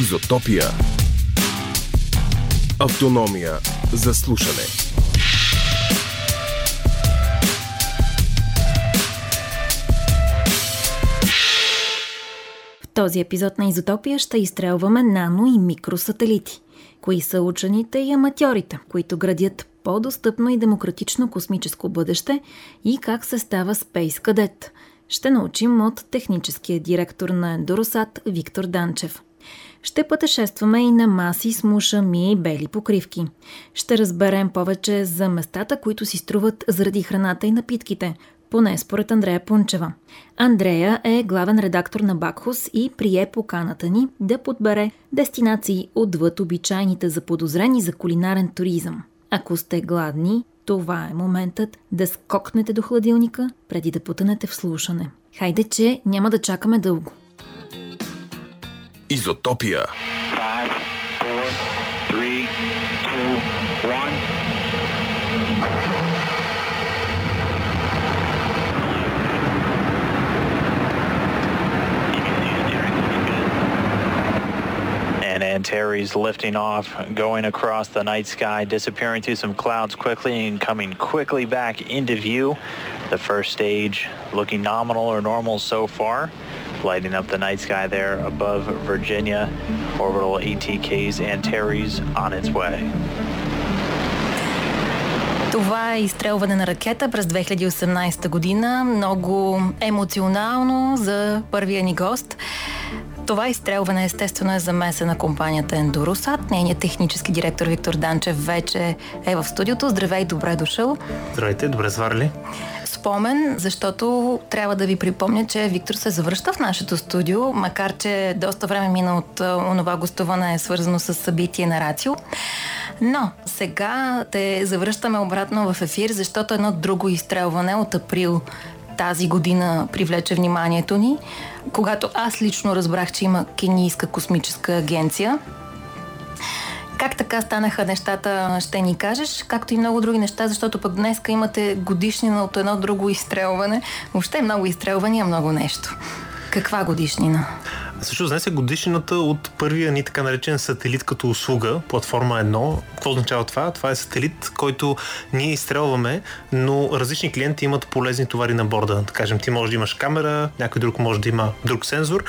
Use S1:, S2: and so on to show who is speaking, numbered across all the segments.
S1: Изотопия. Автономия за слушане.
S2: В този епизод на Изотопия ще изстрелваме нано и микросателити. Кои са учените и аматьорите, които градят по-достъпно и демократично космическо бъдеще и как се става Space Cadet. Ще научим от техническия директор на Ендоросат Виктор Данчев. Ще пътешестваме и на маси с мушами и бели покривки. Ще разберем повече за местата, които си струват заради храната и напитките, поне според Андрея Пунчева. Андрея е главен редактор на Бакхус и прие поканата ни да подбере дестинации отвъд обичайните заподозрени за кулинарен туризъм. Ако сте гладни, това е моментът да скокнете до хладилника, преди да потънете в слушане. Хайде, че няма да чакаме дълго.
S1: Изотопия.
S3: Five, four, three, two, one. And Antares lifting off, going across the night sky, disappearing through some clouds quickly and coming quickly back into view. The first stage looking nominal or normal so far, Lighting up the night sky there above Virginia. Orbital ATK's Antares on its way.
S2: Това е изстрелване на ракета през 2018 година. Много емоционално за първия ни гост. Това изстрелване естествено е замесена на компанията Endurosat. Нейният технически директор Виктор Данчев вече е в студиото. Здравей, добре дошъл.
S4: Здравейте, добре сварили.
S2: Спомен, защото трябва да ви припомня, че Виктор се завръща в нашето студио, макар че доста време мина от а, онова гостуване е свързано с събитие на Рацио. Но сега те завръщаме обратно в ефир, защото едно друго изстрелване от април тази година привлече вниманието ни, когато аз лично разбрах, че има Кенийска космическа агенция. Как така станаха нещата, ще ни кажеш, както и много други неща, защото пък днеска имате годишнина от едно друго изстрелване. Въобще много изстрелвания, много нещо. Каква годишнина?
S4: Също днес е годишнината от първия ни така наречен сателит като услуга, платформа 1. Какво означава това? Това е сателит, който ние изстрелваме, но различни клиенти имат полезни товари на борда. Да кажем, ти може да имаш камера, някой друг може да има друг сензор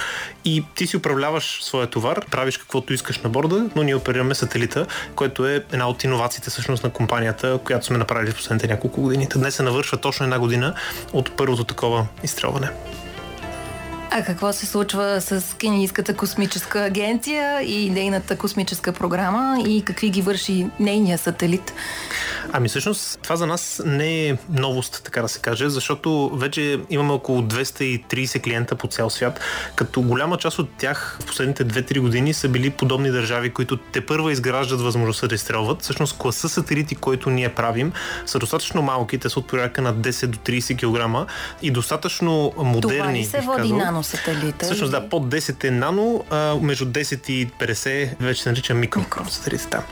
S4: и ти си управляваш своя товар, правиш каквото искаш на борда, но ние оперираме сателита, което е една от иновациите всъщност на компанията, която сме направили в последните няколко години. Днес се навършва точно една година от първото такова изстрелване.
S2: А какво се случва с Кенийската космическа агенция и нейната космическа програма и какви ги върши нейния сателит?
S4: Ами всъщност това за нас не е новост, така да се каже, защото вече имаме около 230 клиента по цял свят, като голяма част от тях в последните 2-3 години са били подобни държави, които те първа изграждат възможността да изстрелват. Всъщност класа сателити, който ние правим, са достатъчно малки, те са от порядка на 10 до 30 кг и достатъчно модерни.
S2: Това ли се води
S4: казал.
S2: Наносателита?
S4: Всъщност да, под 10 е нано, а между 10 и 50 вече се нарича микро.
S2: Микро.
S4: да.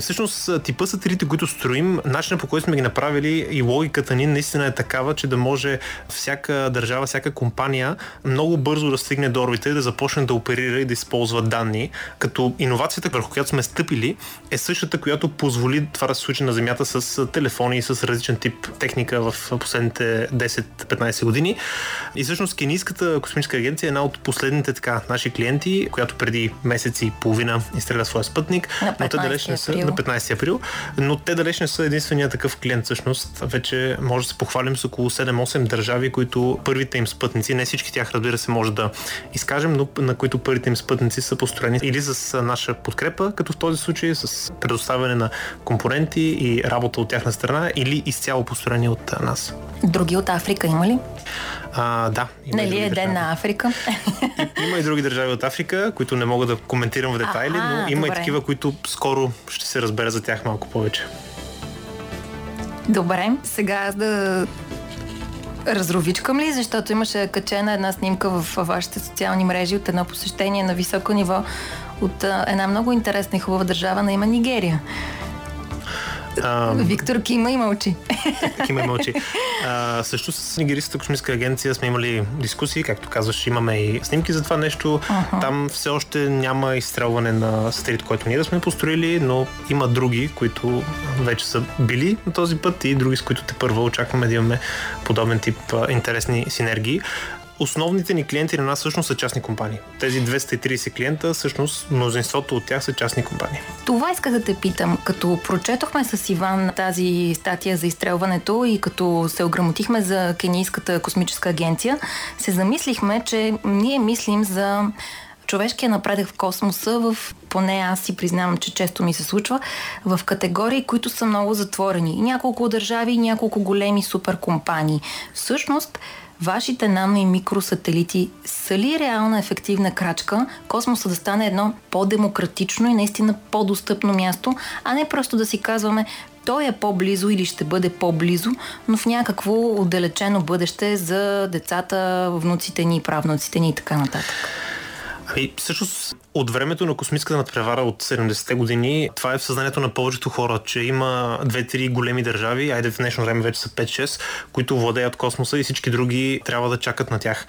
S4: Всъщност типа сателити, които строим, начинът по който сме ги направили и логиката ни наистина е такава, че да може всяка държава, всяка компания много бързо да стигне до орбита и да започне да оперира и да използва данни, като иновацията, върху която сме стъпили, е същата, която позволи това да се случи на Земята с телефони и с различен тип техника в последните 10-15 години. И всъщност Кенийската космическа агенция е една от последните така наши клиенти, която преди месеци и половина изстреля своя спътник. Но те
S2: 15
S4: далеч не са. На 15 април, но те далеч не са единствения такъв клиент. Всъщност, вече може да се похвалим с около 7-8 държави, които първите им спътници, не всички тях, разбира се, може да изкажем, но на които първите им спътници са построени или с наша подкрепа, като в този случай с предоставяне на компоненти и работа от тяхна страна, или изцяло построени от нас.
S2: Други от Африка има ли?
S4: А, да.
S2: Нали е ден на Африка?
S4: Има и други държави от Африка, които не мога да коментирам в детайли,
S2: Аха,
S4: но има
S2: добре.
S4: и такива, които скоро ще се разбере за тях малко повече.
S2: Добре, сега аз да разровичкам ли, защото имаше качена една снимка в вашите социални мрежи от едно посещение на високо ниво от една много интересна и хубава държава на име Нигерия. А, Виктор кима и мълчи.
S4: Кима и мълчи. А, също с Нигерийската космическа агенция сме имали дискусии, както казваш, имаме и снимки за това нещо. Uh-huh. Там все още няма изстрелване на сателит, който ние да сме построили, но има други, които вече са били на този път и други, с които те първо очакваме да имаме подобен тип а, интересни синергии основните ни клиенти на нас всъщност са частни компании. Тези 230 клиента, всъщност мнозинството от тях са частни компании.
S2: Това исках да те питам. Като прочетохме с Иван тази статия за изстрелването и като се ограмотихме за Кенийската космическа агенция, се замислихме, че ние мислим за човешкия напредък в космоса, в поне аз си признавам, че често ми се случва, в категории, които са много затворени. Няколко държави, няколко големи суперкомпании. Всъщност, Вашите нано и микросателити са ли реална ефективна крачка космоса да стане едно по-демократично и наистина по-достъпно място, а не просто да си казваме той е по-близо или ще бъде по-близо, но в някакво отдалечено бъдеще за децата, внуците ни, правнуците ни и така нататък.
S4: Ами, всъщност от времето на космическата надпревара от 70-те години, това е в съзнанието на повечето хора, че има две-три големи държави, айде в днешно време вече са 5-6, които владеят космоса и всички други трябва да чакат на тях.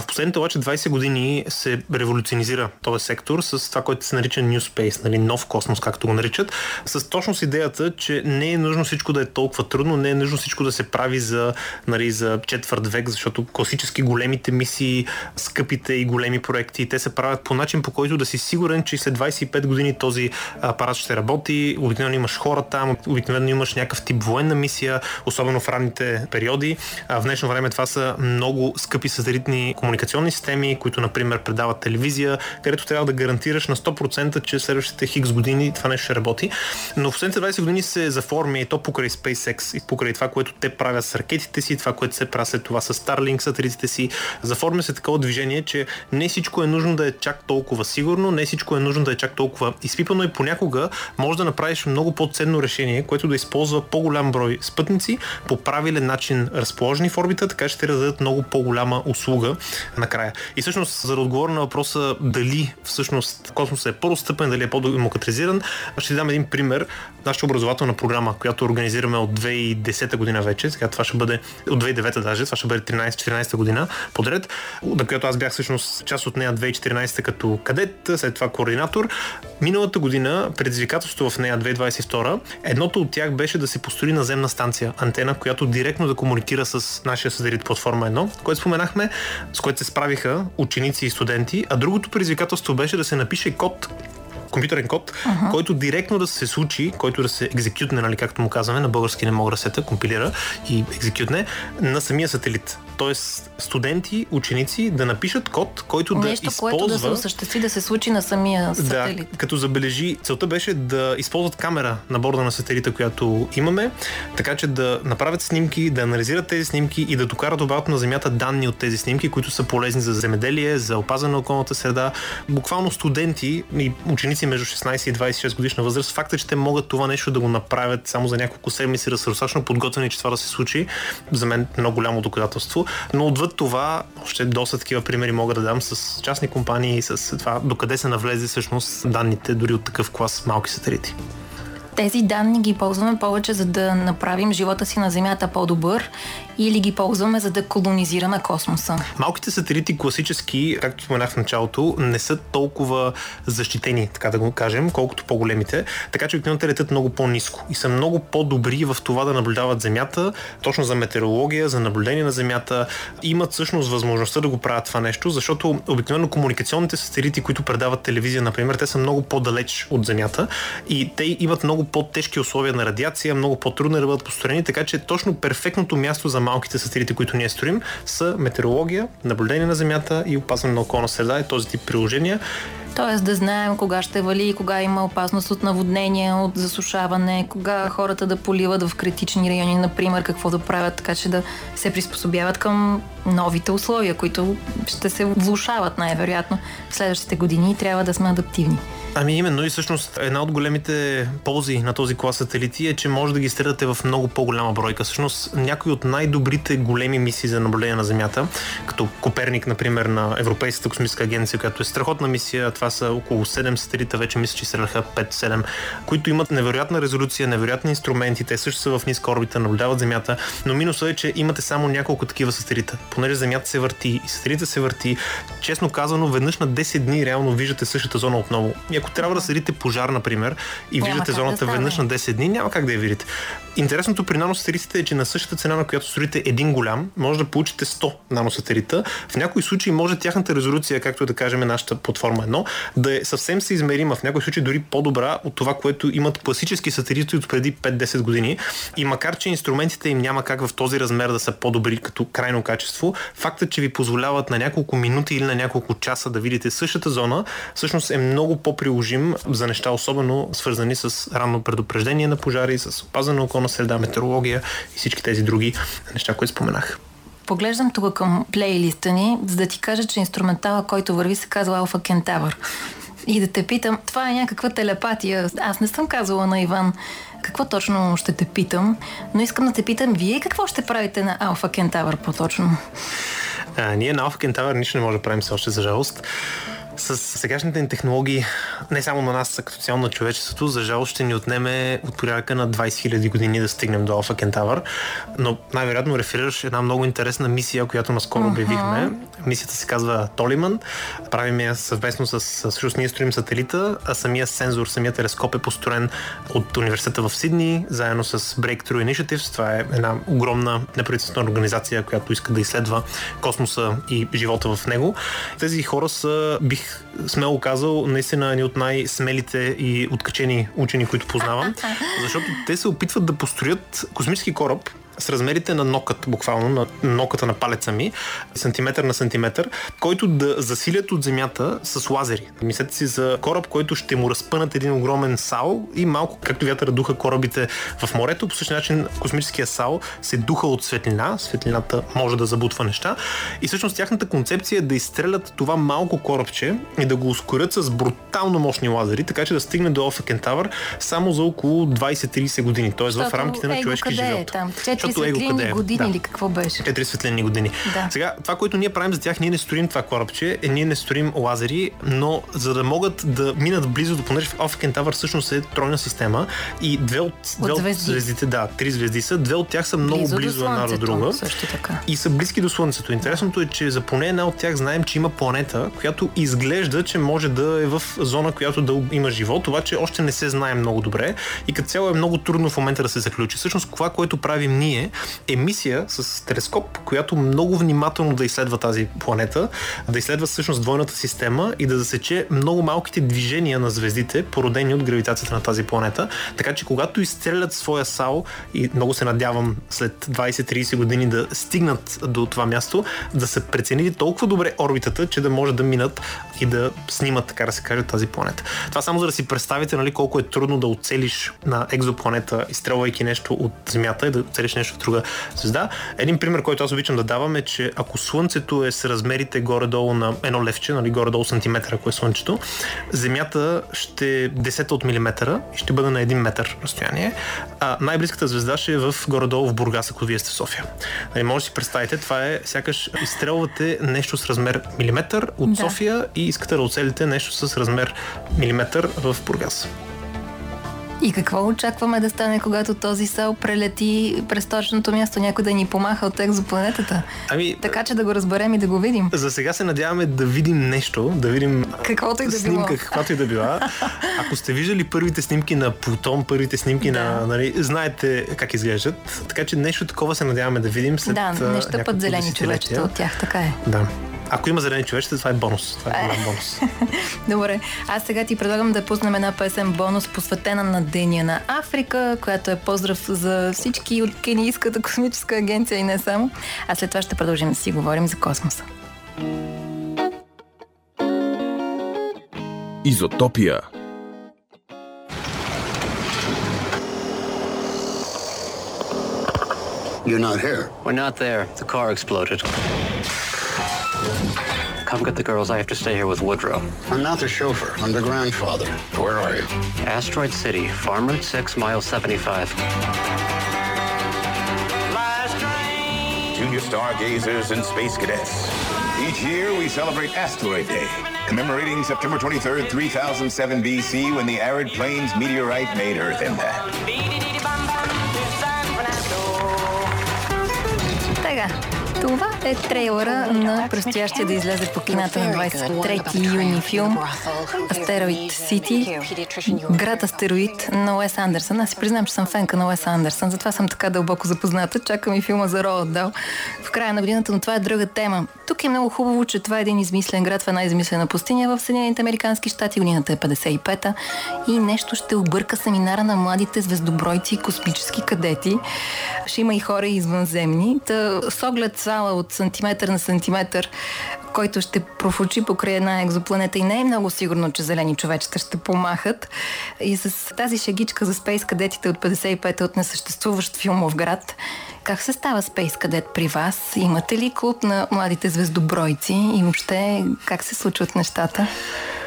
S4: В последните обаче 20 години се революционизира този сектор с това, което се нарича New Space, нали, нов космос, както го наричат, с точно с идеята, че не е нужно всичко да е толкова трудно, не е нужно всичко да се прави за, нали, за четвърт век, защото класически големите мисии, скъпите и големи проекти, те се правят по начин, по който да си сигурен, че след 25 години този апарат ще работи. Обикновено имаш хора там, обикновено имаш някакъв тип военна мисия, особено в ранните периоди. В днешно време това са много скъпи сателитни комуникационни системи, които, например, предават телевизия, където трябва да гарантираш на 100%, че следващите хикс години това нещо ще работи. Но в последните 20 години се заформи и то покрай SpaceX и покрай това, което те правят с ракетите си, това, което се прави след това с Starlink сателитите си. Заформя се такова движение, че не всичко е нужно да е чак толкова сигурно, не всичко е нужно да е чак толкова изпипано и понякога може да направиш много по-ценно решение, което да използва по-голям брой спътници по правилен начин разположени в орбита, така че ще дадат много по-голяма услуга накрая. И всъщност, за да отговоря на въпроса дали всъщност космосът е по-достъпен, дали е по-демократизиран, ще дам един пример. Нашата образователна програма, която организираме от 2010 година вече, сега това ще бъде от 2009 даже, това ще бъде 13-14 година подред, на която аз бях всъщност част от нея 2014 като кадет, след това координатор. Миналата година предизвикателството в нея 2022, едното от тях беше да се построи наземна станция, антена, която директно да комуникира с нашия сателит платформа 1, което споменахме, с което се справиха ученици и студенти, а другото предизвикателство беше да се напише код, компютърен код, uh-huh. който директно да се случи, който да се екзекютне, нали, както му казваме, на български не мога да сета, компилира и екзекютне на самия сателит. Тоест студенти, ученици да напишат код, който
S2: Нещо,
S4: да използва...
S2: което да се осъществи, да се случи на самия сателит.
S4: Да, като забележи, целта беше да използват камера на борда на сателита, която имаме, така че да направят снимки, да анализират тези снимки и да докарат обратно на Земята данни от тези снимки, които са полезни за земеделие, за опазване на околната среда. Буквално студенти и ученици между 16 и 26 годишна възраст, факта, че те могат това нещо да го направят само за няколко седмици, да са достатъчно подготвени, че това да се случи, за мен е много голямо доказателство. Но отвъд това, още доста такива примери мога да дам с частни компании, с това докъде се навлезе всъщност данните дори от такъв клас малки сателити.
S2: Тези данни ги ползваме повече за да направим живота си на Земята по-добър или ги ползваме за да колонизираме космоса?
S4: Малките сателити класически, както споменах в началото, не са толкова защитени, така да го кажем, колкото по-големите, така че обикновено те летят много по-низко и са много по-добри в това да наблюдават Земята, точно за метеорология, за наблюдение на Земята. Имат всъщност възможността да го правят това нещо, защото обикновено комуникационните сателити, които предават телевизия, например, те са много по-далеч от Земята и те имат много по-тежки условия на радиация, много по-трудно да бъдат построени, така че точно перфектното място за малките сателити, които ние строим, са метеорология, наблюдение на Земята и опазване на околна среда и този тип приложения.
S2: Тоест да знаем кога ще вали, кога има опасност от наводнение, от засушаване, кога хората да поливат в критични райони, например, какво да правят, така че да се приспособяват към новите условия, които ще се влушават най-вероятно в следващите години и трябва да сме адаптивни.
S4: Ами именно и всъщност една от големите ползи на този клас сателити е, че може да ги стреляте в много по-голяма бройка. Всъщност някои от най-добрите големи мисии за наблюдение на Земята, като Коперник, например, на Европейската космическа агенция, която е страхотна мисия, това са около 7 сателита, вече мисля, че стреляха 5-7, които имат невероятна резолюция, невероятни инструменти, те също са в ниска орбита, наблюдават Земята, но минусът е, че имате само няколко такива сателита. Понеже Земята се върти и сателита се върти, честно казано, веднъж на 10 дни реално виждате същата зона отново. И ако трябва да следите пожар, например, и няма виждате зоната да веднъж на 10 дни, няма как да я видите. Интересното при наносателитите е, че на същата цена, на която строите един голям, може да получите 100 наносателита. В някои случаи може тяхната резолюция, както е да кажем нашата платформа 1, да е съвсем съизмерима, в някои случаи дори по-добра от това, което имат класически сателити от преди 5-10 години. И макар, че инструментите им няма как в този размер да са по-добри като крайно качество, фактът, че ви позволяват на няколко минути или на няколко часа да видите същата зона, всъщност е много по-приложим за неща, особено свързани с ранно предупреждение на пожари, с опазване на околна среда, метеорология и всички тези други неща, които споменах.
S2: Поглеждам тук към плейлиста ни, за да ти кажа, че инструментала, който върви, се казва Алфа Кентавър. И да те питам, това е някаква телепатия. Аз не съм казала на Иван какво точно ще те питам, но искам да те питам, вие какво ще правите на Алфа Кентавър по-точно?
S4: А, ние на Алфа Кентавър нищо не може да правим все още, за жалост. С сегашните ни технологии, не само на нас, а като цяло на човечеството, за жалост ще ни отнеме от порядъка на 20 000 години да стигнем до Алфа Кентавър. Но най-вероятно реферираш една много интересна мисия, която наскоро обявихме. Uh-huh. Мисията се казва Толиман. Правим я съвместно с, всъщност ние строим сателита, а самия сензор, самия телескоп е построен от университета в Сидни, заедно с Breakthrough Initiatives. Това е една огромна неправителствена организация, която иска да изследва космоса и живота в него. Тези хора са, бих смело казал, наистина ни от най-смелите и откачени учени, които познавам, защото те се опитват да построят космически кораб, с размерите на нокът, буквално на ноката на палеца ми, сантиметър на сантиметър, който да засилят от земята с лазери. Мислете си за кораб, който ще му разпънат един огромен сал и малко, както вятъра духа корабите в морето, по същия начин космическия сал се духа от светлина. Светлината може да забутва неща. И всъщност тяхната концепция е да изстрелят това малко корабче и да го ускорят с брутално мощни лазери, така че да стигне до Алфа Кентавър само за около 20-30 години, т.е. в рамките на човешки живот. Е
S2: там? Защото его къде е. години да. или какво беше?
S4: Четири светлини години. Да. Сега, това, което ние правим за тях, ние не строим това корабче, е, ние не строим лазери, но за да могат да минат близо до, понеже в Alpha Centaur всъщност е тройна система и две от, две от, звезди. звездите, да, три звезди са, две от тях са много близо, близо до една до друга.
S2: Също така.
S4: И са близки до Слънцето. Интересното е, че за поне една от тях знаем, че има планета, която изглежда, че може да е в зона, която да има живот, обаче още не се знае много добре и като цяло е много трудно в момента да се заключи. Всъщност, това, което правим ние, е мисия с телескоп, която много внимателно да изследва тази планета, да изследва всъщност двойната система и да засече много малките движения на звездите, породени от гравитацията на тази планета. Така че когато изстрелят своя САО и много се надявам след 20-30 години да стигнат до това място, да се преценили толкова добре орбитата, че да може да минат и да снимат, така да се каже, тази планета. Това само за да си представите нали, колко е трудно да оцелиш на екзопланета, изстрелвайки нещо от Земята и да оцелиш нещо в друга звезда. Един пример, който аз обичам да давам е, че ако Слънцето е с размерите горе-долу на едно левче, нали, горе-долу сантиметър, ако е Слънчето, Земята ще е десета от милиметъра и ще бъде на един метър разстояние, а най-близката звезда ще е в горе-долу в Бургас, ако вие сте в София. Нали, може да си представите, това е сякаш изстрелвате нещо с размер милиметър от да. София и искате да оцелите нещо с размер милиметър в Бургас.
S2: И какво очакваме да стане, когато този сел прелети през точното място, някой да ни помаха от екзопланетата? Ами, така че да го разберем и да го видим.
S4: За сега се надяваме да видим нещо, да видим
S2: Каквото и да
S4: снимка, било. каквато и да била. Ако сте виждали първите снимки на Плутон, първите снимки да. на... Нали, знаете как изглеждат. Така че нещо такова се надяваме да видим след
S2: Да, не щъпат зелени човечета от тях, така е.
S4: Да. Ако има зелени човечета, това е бонус. Това е голям бонус.
S2: Добре. Аз сега ти предлагам да пуснем една песен бонус, посветена на Деня на Африка, която е поздрав за всички от Кенийската космическа агенция и не само. А след това ще продължим да си говорим за космоса. Изотопия You're not here. We're not there. The car exploded.
S5: Come get the girls. I have to stay here with Woodrow.
S6: I'm not the chauffeur. I'm the grandfather. Where are you?
S5: Asteroid City, Farm Route 6, mile 75.
S7: Junior stargazers and space cadets. Each year we celebrate Asteroid Day, commemorating September 23rd, 3007 BC, when the arid plains meteorite made Earth impact.
S2: Tega. Това е трейлера на предстоящия да излезе по кината на 23 юни филм Астероид Сити, град Астероид на Уес Андерсън. Аз си признам, че съм фенка на Уес Андерсън, затова съм така дълбоко запозната. Чакам и филма за Роуд Дал в края на годината, но това е друга тема. Тук е много хубаво, че това е един измислен град в една измислена пустиня в Съединените Американски щати. Годината е 55-та и нещо ще обърка семинара на младите звездобройци и космически кадети. Ще има и хора извънземни. Та, с оглед зала от сантиметър на сантиметър, който ще профучи покрай една екзопланета и не е много сигурно, че зелени човечета ще помахат. И с тази шегичка за спейс кадетите от 55-та от несъществуващ филмов град, как се става Space Cadet при вас? Имате ли клуб на младите звездобройци и въобще как се случват нещата?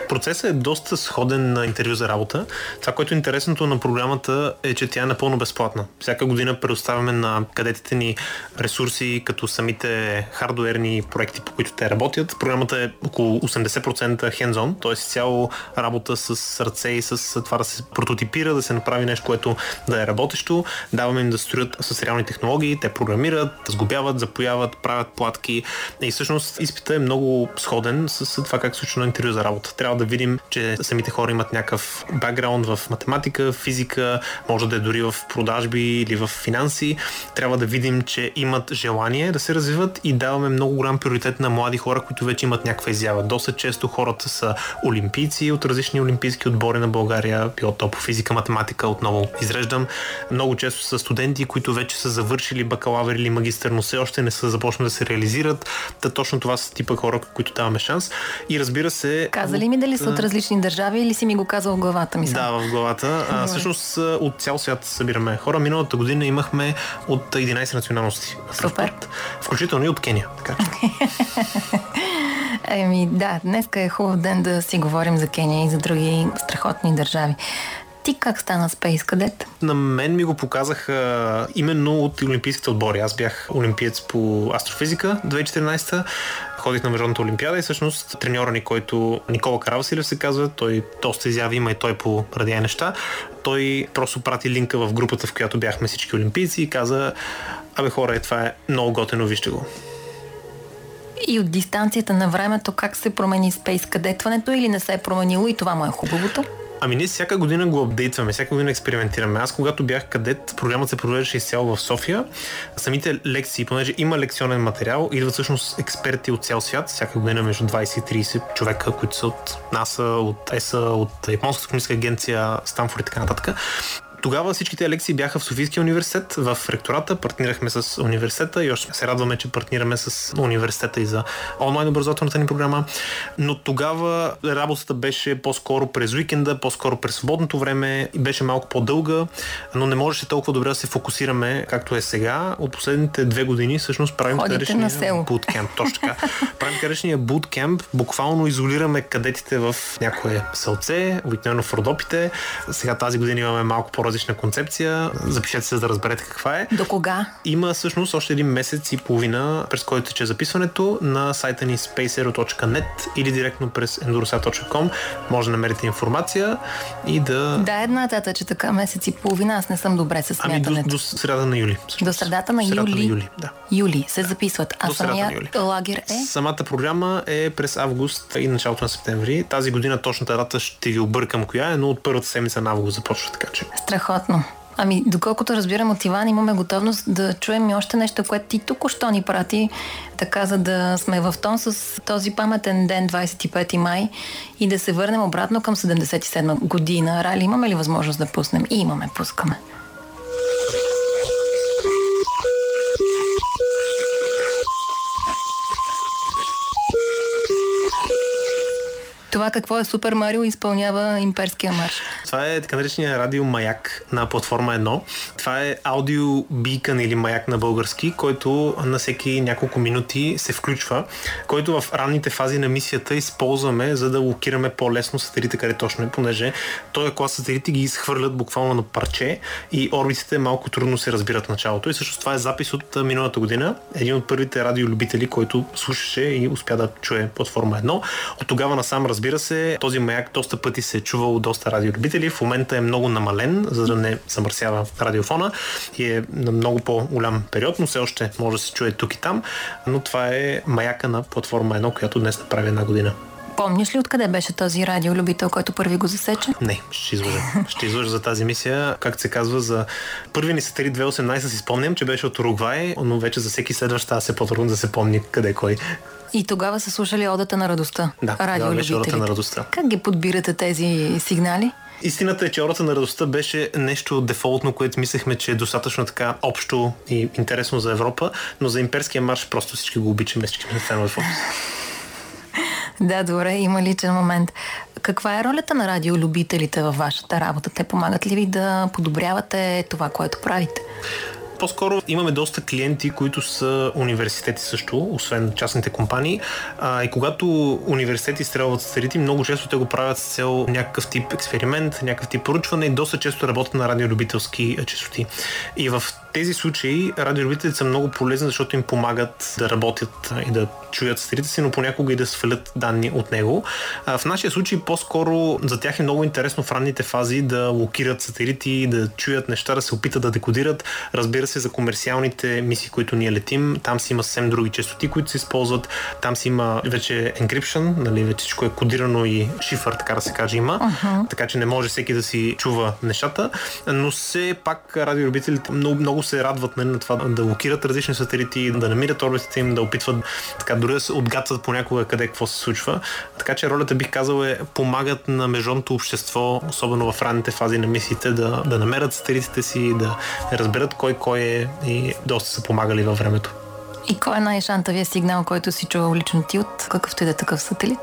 S4: Процесът е доста сходен на интервю за работа. Това, което е интересното на програмата е, че тя е напълно безплатна. Всяка година предоставяме на кадетите ни ресурси, като самите хардуерни проекти, по които те работят. Програмата е около 80% hands-on, т.е. цяло работа с сърце и с това да се прототипира, да се направи нещо, което да е работещо. Даваме им да строят с реални технологии, те програмират, сгубяват, запояват, правят платки. И всъщност изпита е много сходен с това как се случва на интервю за работа. Трябва да видим, че самите хора имат някакъв бекграунд в математика, физика, може да е дори в продажби или в финанси. Трябва да видим, че имат желание да се развиват и даваме много голям приоритет на млади хора, които вече имат някаква изява. Доста често хората са олимпийци от различни олимпийски отбори на България, било то по физика, математика, отново изреждам. Много често са студенти, които вече са завършили бакалавър или магистър, но все още не са започнали да се реализират. Та точно това са типа хора, които даваме шанс. И разбира се.
S2: Каза ли ми дали са от различни държави или си ми го казал в главата ми?
S4: Да, в главата. А, всъщност от цял свят събираме хора. Миналата година имахме от 11 националности.
S2: Супер.
S4: Включително и от Кения. Така.
S2: Еми да, днес е хубав ден да си говорим за Кения и за други страхотни държави. Ти как стана Space Cadet?
S4: На мен ми го показаха именно от олимпийските отбори. Аз бях олимпиец по астрофизика 2014 ходих на Международната олимпиада и всъщност треньора ни, който Никола Каравасилев се казва, той доста изяви има и той по радия неща. Той просто прати линка в групата, в която бяхме всички олимпийци и каза, абе хора, е, това е много готино, вижте го.
S2: И от дистанцията на времето как се промени спейс кадетването или не се е променило и това му е хубавото?
S4: Ами ние всяка година го апдейтваме, всяка година експериментираме. Аз когато бях кадет, програмата се провеждаше изцяло в София. Самите лекции, понеже има лекционен материал, идват всъщност експерти от цял свят, всяка година между 20 и 30 човека, които са от НАСА, от ЕСА, от Японската космическа агенция, Станфорд и така нататък. Тогава всичките лекции бяха в Софийския университет, в ректората, партнирахме с университета и още се радваме, че партнираме с университета и за онлайн образователната ни програма. Но тогава работата беше по-скоро през уикенда, по-скоро през свободното време и беше малко по-дълга, но не можеше толкова добре да се фокусираме, както е сега. От последните две години всъщност правим
S2: карешния
S4: буткемп. Точно така. правим карешния буткемп, буквално изолираме кадетите в някое селце, обикновено в Родопите. Сега тази година имаме малко по различна концепция. Запишете се, за да разберете каква е.
S2: До кога?
S4: Има всъщност още един месец и половина, през който тече записването на сайта ни spacero.net или директно през endurosat.com. Може да намерите информация и да...
S2: Да, една тата, че така месец и половина. Аз не съм добре с смятането.
S4: Ами до, до средата на юли.
S2: Всъщност. До средата на
S4: средата
S2: юли?
S4: На юли, да.
S2: Юли се записват. А самия лагер е?
S4: Самата програма е през август и началото на септември. Тази година точната дата ще ви объркам коя е, но от първата седмица на август започва така че.
S2: Страхотно. Ами, доколкото разбирам от Иван, имаме готовност да чуем и още нещо, което ти току-що ни прати, така за да сме в тон с този паметен ден, 25 май, и да се върнем обратно към 77 година. Рали, имаме ли възможност да пуснем? И имаме, пускаме. Това какво е Супер Марио изпълнява имперския марш.
S4: Това е така наречения радио Маяк на платформа 1. Това е аудио бикън или маяк на български, който на всеки няколко минути се включва, който в ранните фази на мисията използваме, за да локираме по-лесно сателите къде точно е, понеже този клас сателити ги изхвърлят буквално на парче и орбитите малко трудно се разбират в началото. И също това е запис от миналата година. Един от първите радиолюбители, който слушаше и успя да чуе платформа 1. От тогава насам, разбира се, този маяк доста пъти се е чувал доста радиолюбители. В момента е много намален, за да не замърсява радиофона и е на много по-голям период, но все още може да се чуе тук и там. Но това е маяка на платформа 1, която днес направи една година.
S2: Помниш ли откъде беше този радиолюбител, който първи го засече?
S4: Не, ще излъжа. ще излъжа за тази мисия. Както се казва, за първи ни сателит 2018 си спомням, че беше от Уругвай, но вече за всеки следващ става се по-трудно да се помни къде кой.
S2: И тогава са слушали Одата на радостта.
S4: Да, беше Одата на радостта.
S2: Как ги подбирате тези сигнали?
S4: Истината е, че Ората на радостта беше нещо дефолтно, което мислехме, че е достатъчно така общо и интересно за Европа, но за имперския марш просто всички го обичаме, всички сме фенове в
S2: Да, добре, има личен момент. Каква е ролята на радиолюбителите във вашата работа? Те помагат ли ви да подобрявате това, което правите?
S4: По-скоро имаме доста клиенти, които са университети също, освен частните компании. А, и когато университети стрелват сателити, много често те го правят с цел някакъв тип експеримент, някакъв тип поручване и доста често работят на радиолюбителски частоти. И в тези случаи радиолюбителите са много полезни, защото им помагат да работят и да чуят сателита си, но понякога и да свалят данни от него. В нашия случай по-скоро за тях е много интересно в ранните фази да локират сателити, да чуят неща, да се опитат да декодират. Разбира се, за комерциалните мисии, които ние летим, там си има съвсем други частоти, които се използват. Там си има вече encryption, нали, вече всичко е кодирано и шифър, така да се каже, има. Uh-huh. Така че не може всеки да си чува нещата. Но все пак радиолюбителите много, много се радват нали, на това да локират различни сателити, да намират орбитите им, да опитват така дори да се отгатват понякога къде какво се случва. Така че ролята бих казал е помагат на международното общество, особено в ранните фази на мисиите, да, да намерят сателитите си, да разберат кой кой е и доста са помагали във времето.
S2: И кой е най-шантавия сигнал, който си чувал лично ти от какъвто и да е такъв сателит?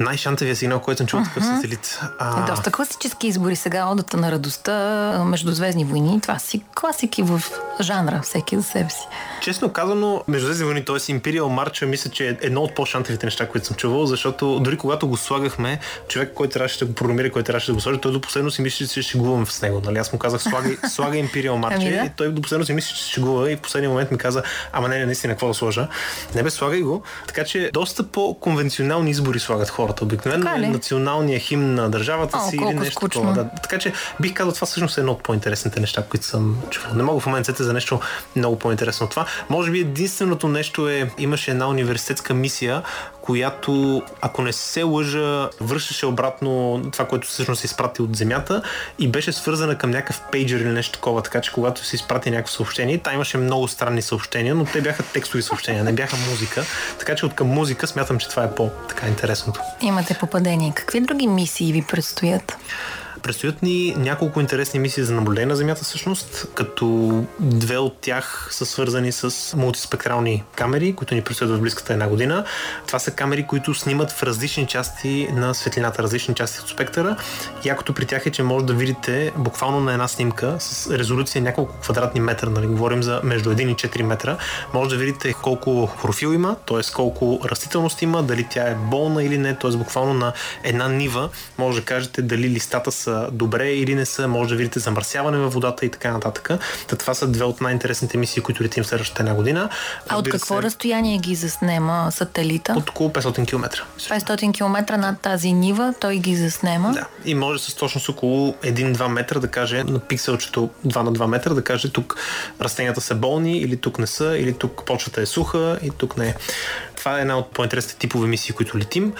S4: Най-шантавия сигнал, който съм чул такъв uh-huh. сателит.
S2: А... Доста класически избори сега, Одата на радостта, Междузвездни войни. Това си класики в жанра, всеки за себе си.
S4: Честно казано, Междузвездни войни, т.е. Imperial March, мисля, че е едно от по-шантавите неща, които съм чувал, защото дори когато го слагахме, човек, който трябваше да го програмира, който трябваше да го сложи, той до последно си мисли, че ще шегувам с него. Нали? Аз му казах, слагай, слагай Imperial March ами да. и той до последно си мисли, че ще шегува и в последния момент ми каза, ама не, не, наистина, какво да сложа. Не бе, слагай го. Така че доста по-конвенционални избори слагат хората. Обикновено е националния химн на държавата О, си или нещо такова. Да. Така че бих казал, това всъщност е едно от по-интересните неща, които съм чувал. Не мога в момента за нещо много по-интересно от това. Може би единственото нещо е, имаше една университетска мисия, която, ако не се лъжа, връщаше обратно това, което всъщност се изпрати от Земята и беше свързана към някакъв пейджер или нещо такова, така че когато се изпрати някакво съобщение, там имаше много странни съобщения, но те бяха текстови съобщения, не бяха музика, така че от към музика смятам, че това е по-така интересното.
S2: Имате попадение. Какви други мисии ви предстоят?
S4: Предстоят ни няколко интересни мисии за наблюдение на Земята всъщност, като две от тях са свързани с мултиспектрални камери, които ни предстоят в близката една година. Това са камери, които снимат в различни части на светлината, различни части от спектъра. Якото при тях е, че може да видите буквално на една снимка с резолюция няколко квадратни метра, нали, говорим за между 1 и 4 метра, може да видите колко профил има, т.е. колко растителност има, дали тя е болна или не, т.е. буквално на една нива може да кажете дали листата са са добре или не са, може да видите замърсяване във водата и така нататък. Та това са две от най-интересните мисии, които летим следващата една година.
S2: А от какво се, разстояние ги заснема сателита?
S4: От около 500 км.
S2: 500 км над тази нива той ги заснема?
S4: Да. И може с точност около 1-2 метра да каже на пикселчето 2 на 2 метра да каже тук растенията са болни или тук не са, или тук почвата е суха и тук не е. Това е една от по-интересните типове мисии, които летим.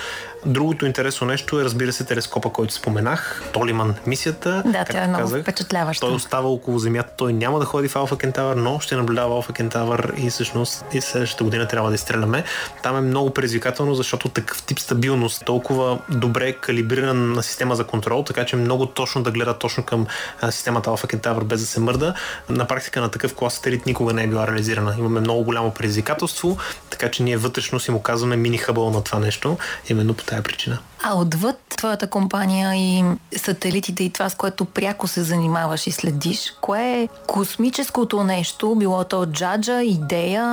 S4: Другото интересно нещо е, разбира се, телескопа, който споменах, Толиман мисията.
S2: Да, тя е много казах, впечатляваща.
S4: Той остава около Земята, той няма да ходи в Алфа Кентавър, но ще наблюдава Алфа Кентавър и всъщност и следващата година трябва да изстреляме. Там е много предизвикателно, защото такъв тип стабилност, толкова добре калибрирана система за контрол, така че много точно да гледа точно към системата Алфа Кентавър без да се мърда. На практика на такъв клас сателит никога не е била реализирана. Имаме много голямо предизвикателство, така че ние вътрешно си му казваме мини хъбъл на това нещо, именно по тази причина.
S2: А отвъд твоята компания и сателитите и това, с което пряко се занимаваш и следиш, кое е космическото нещо, било то джаджа, идея,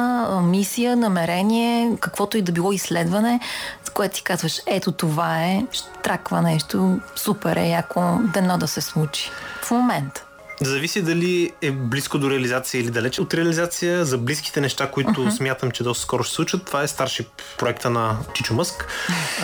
S2: мисия, намерение, каквото и да било изследване, с което ти казваш, ето това е, штраква нещо, супер е, яко дано да се случи. В момента.
S4: Зависи дали е близко до реализация или далеч от реализация. За близките неща, които uh-huh. смятам, че доста скоро ще случат, това е Starship проекта на Чичо Мъск.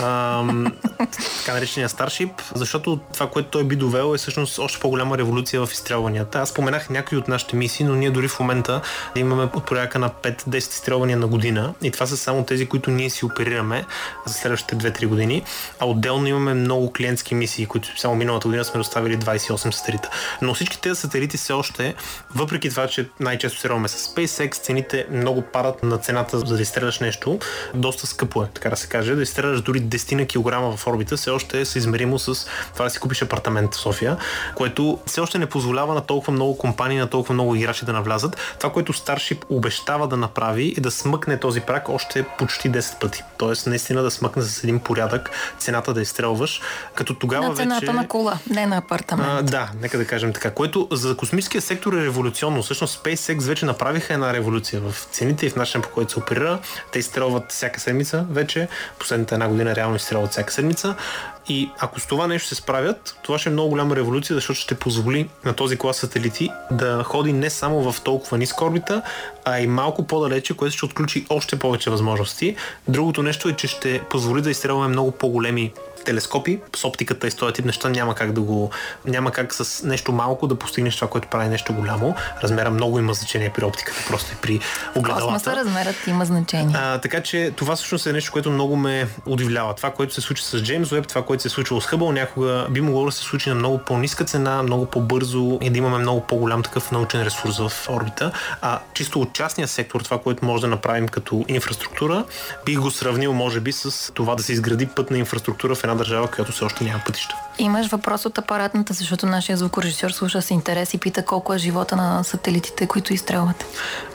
S4: Ам, така наречения Starship, защото това, което той би довел е всъщност още по-голяма революция в изстрелванията. Аз споменах някои от нашите мисии, но ние дори в момента имаме от порядка на 5-10 изстрелвания на година и това са само тези, които ние си оперираме за следващите 2-3 години. А отделно имаме много клиентски мисии, които само миналата година сме доставили 28 сателита. Но всички тези сателити все още, въпреки това, че най-често се роваме с SpaceX, цените много падат на цената за да изстреляш нещо. Доста скъпо е, така да се каже. Да изстреляш дори 10 кг в орбита все още е съизмеримо с това да си купиш апартамент в София, което все още не позволява на толкова много компании, на толкова много играчи да навлязат. Това, което Starship обещава да направи е да смъкне този прак още почти 10 пъти. Тоест, наистина да смъкне с един порядък цената да изстрелваш, като тогава
S2: на цената
S4: вече...
S2: на кола, не на апартамент.
S4: А, да, нека да кажем така. Което за космическия сектор е революционно. Всъщност SpaceX вече направиха една революция в цените и в начина по който се оперира. Те изстрелват всяка седмица вече. Последната една година реално изстрелват всяка седмица. И ако с това нещо се справят, това ще е много голяма революция, защото ще позволи на този клас сателити да ходи не само в толкова ниска орбита, а и малко по-далече, което ще отключи още повече възможности. Другото нещо е, че ще позволи да изстрелваме много по-големи телескопи, с оптиката и с този тип неща няма как да го, няма как с нещо малко да постигнеш това, което прави нещо голямо. Размера много има значение при оптиката, просто и при огледалата.
S2: Космоса размерът има значение.
S4: А, така че това всъщност е нещо, което много ме удивлява. Това, което се случи с Джеймс Уеб, това, което се е случило с Хъбъл, някога би могло да се случи на много по-ниска цена, много по-бързо и да имаме много по-голям такъв научен ресурс в орбита. А чисто от частния сектор, това, което може да направим като инфраструктура, бих го сравнил, може би, с това да се изгради пътна инфраструктура в една държава, която все още няма пътища.
S2: Имаш въпрос от апаратната, защото нашия звукорежисьор слуша с интерес и пита колко е живота на сателитите, които изстрелват.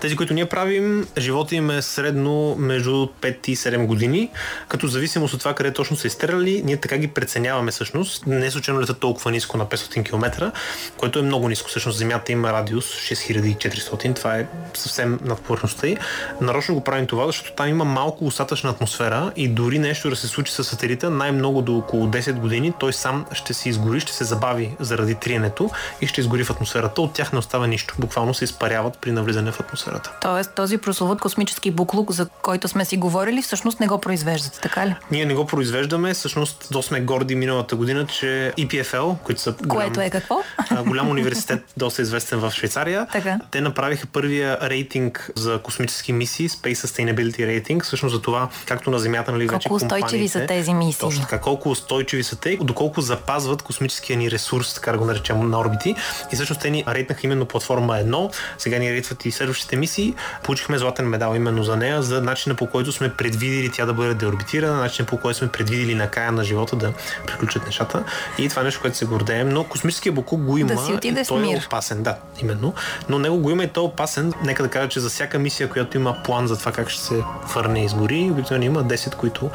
S4: Тези, които ние правим, живота им е средно между 5 и 7 години, като зависимост от това къде точно са изстреляли, ние така ги преценяваме всъщност. Не случайно летят толкова ниско на 500 км, което е много ниско. Всъщност Земята има радиус 6400, това е съвсем над повърхността й. Нарочно го правим това, защото там има малко остатъчна атмосфера и дори нещо да се случи с сателита, най-много до около 10 години, той сам ще се изгори, ще се забави заради триенето и ще изгори в атмосферата. От тях не остава нищо. Буквално се изпаряват при навлизане в атмосферата.
S2: Тоест този прословут космически буклук, за който сме си говорили, всъщност не го произвеждате, така ли?
S4: Ние не го произвеждаме, всъщност до сме горди миналата година, че EPFL, които са
S2: голям, Което е какво?
S4: голям университет, доста известен в Швейцария,
S2: така.
S4: те направиха първия рейтинг за космически мисии, Space Sustainability Rating, всъщност за това, както на Земята, нали,
S2: колко вече устойчиви са тези мисии.
S4: Точно така, колко устойчиви са те, доколко запазват космическия ни ресурс, така да го наречем, на орбити. И всъщност те ни рейтнаха именно платформа 1. Сега ни рейтват и следващите мисии. Получихме златен медал именно за нея, за начина по който сме предвидили тя да бъде деорбитирана, начина по който сме предвидили на края на живота да приключат нещата. И това е нещо, което се гордеем. Но космическия буклук го има.
S2: Да си
S4: и той
S2: е
S4: опасен, да, именно. Но него го има и той е опасен. Нека да кажа, че за всяка мисия, която има план за това как ще се върне изгори, обикновено има 10, които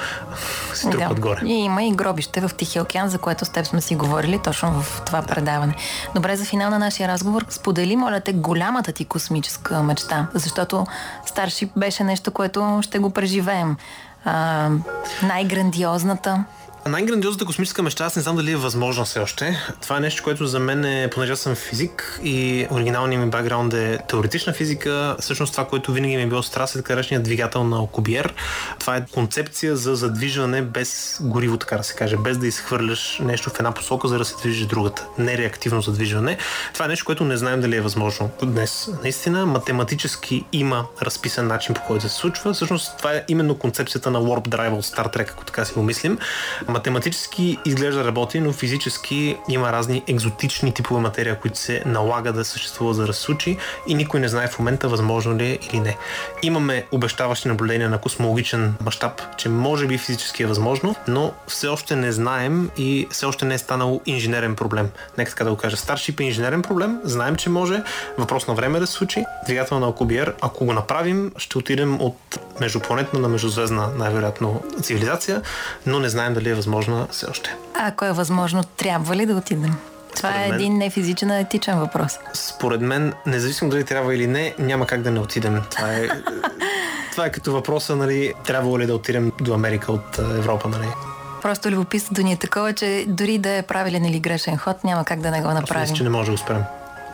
S4: се трупат
S2: да.
S4: горе.
S2: И има и гробище в Тихия океан, за което теб сме си говорили точно в това предаване. Добре, за финал на нашия разговор, сподели, моля те, голямата ти космическа мечта, защото Старшип беше нещо, което ще го преживеем. А, най-грандиозната
S4: най-грандиозната космическа мечта, аз не знам дали е възможна все още. Това е нещо, което за мен е, понеже съм физик и оригиналният ми бакграунд е теоретична физика, всъщност това, което винаги ми е било страст е така двигател на Окубиер. Това е концепция за задвижване без гориво, така да се каже, без да изхвърляш нещо в една посока, за да се движи другата. Нереактивно задвижване. Това е нещо, което не знаем дали е възможно днес. Наистина, математически има разписан начин по който се случва. Всъщност това е именно концепцията на Warp Drive от Star Trek, ако така си го мислим математически изглежда работи, но физически има разни екзотични типове материя, които се налага да съществува за да се случи и никой не знае в момента възможно ли е или не. Имаме обещаващи наблюдения на космологичен мащаб, че може би физически е възможно, но все още не знаем и все още не е станал инженерен проблем. Нека така да го кажа. Старшип е инженерен проблем, знаем, че може. Въпрос на време да се случи. Двигател на Алкубиер, ако го направим, ще отидем от междупланетна, на междузвездна, най-вероятно, цивилизация, но не знаем дали е възможна все още.
S2: А ако е възможно, трябва ли да отидем? Това
S4: Според
S2: е
S4: мен-
S2: един нефизичен, а етичен въпрос.
S4: Според мен, независимо дали трябва или не, няма как да не отидем. Това е, това е като въпроса, нали, трябва ли да отидем до Америка от Европа, нали?
S2: Просто любопитството ни е такова, че дори да е правилен или грешен ход, няма как да не го
S4: Аз
S2: направим.
S4: мисля, че не може да успеем.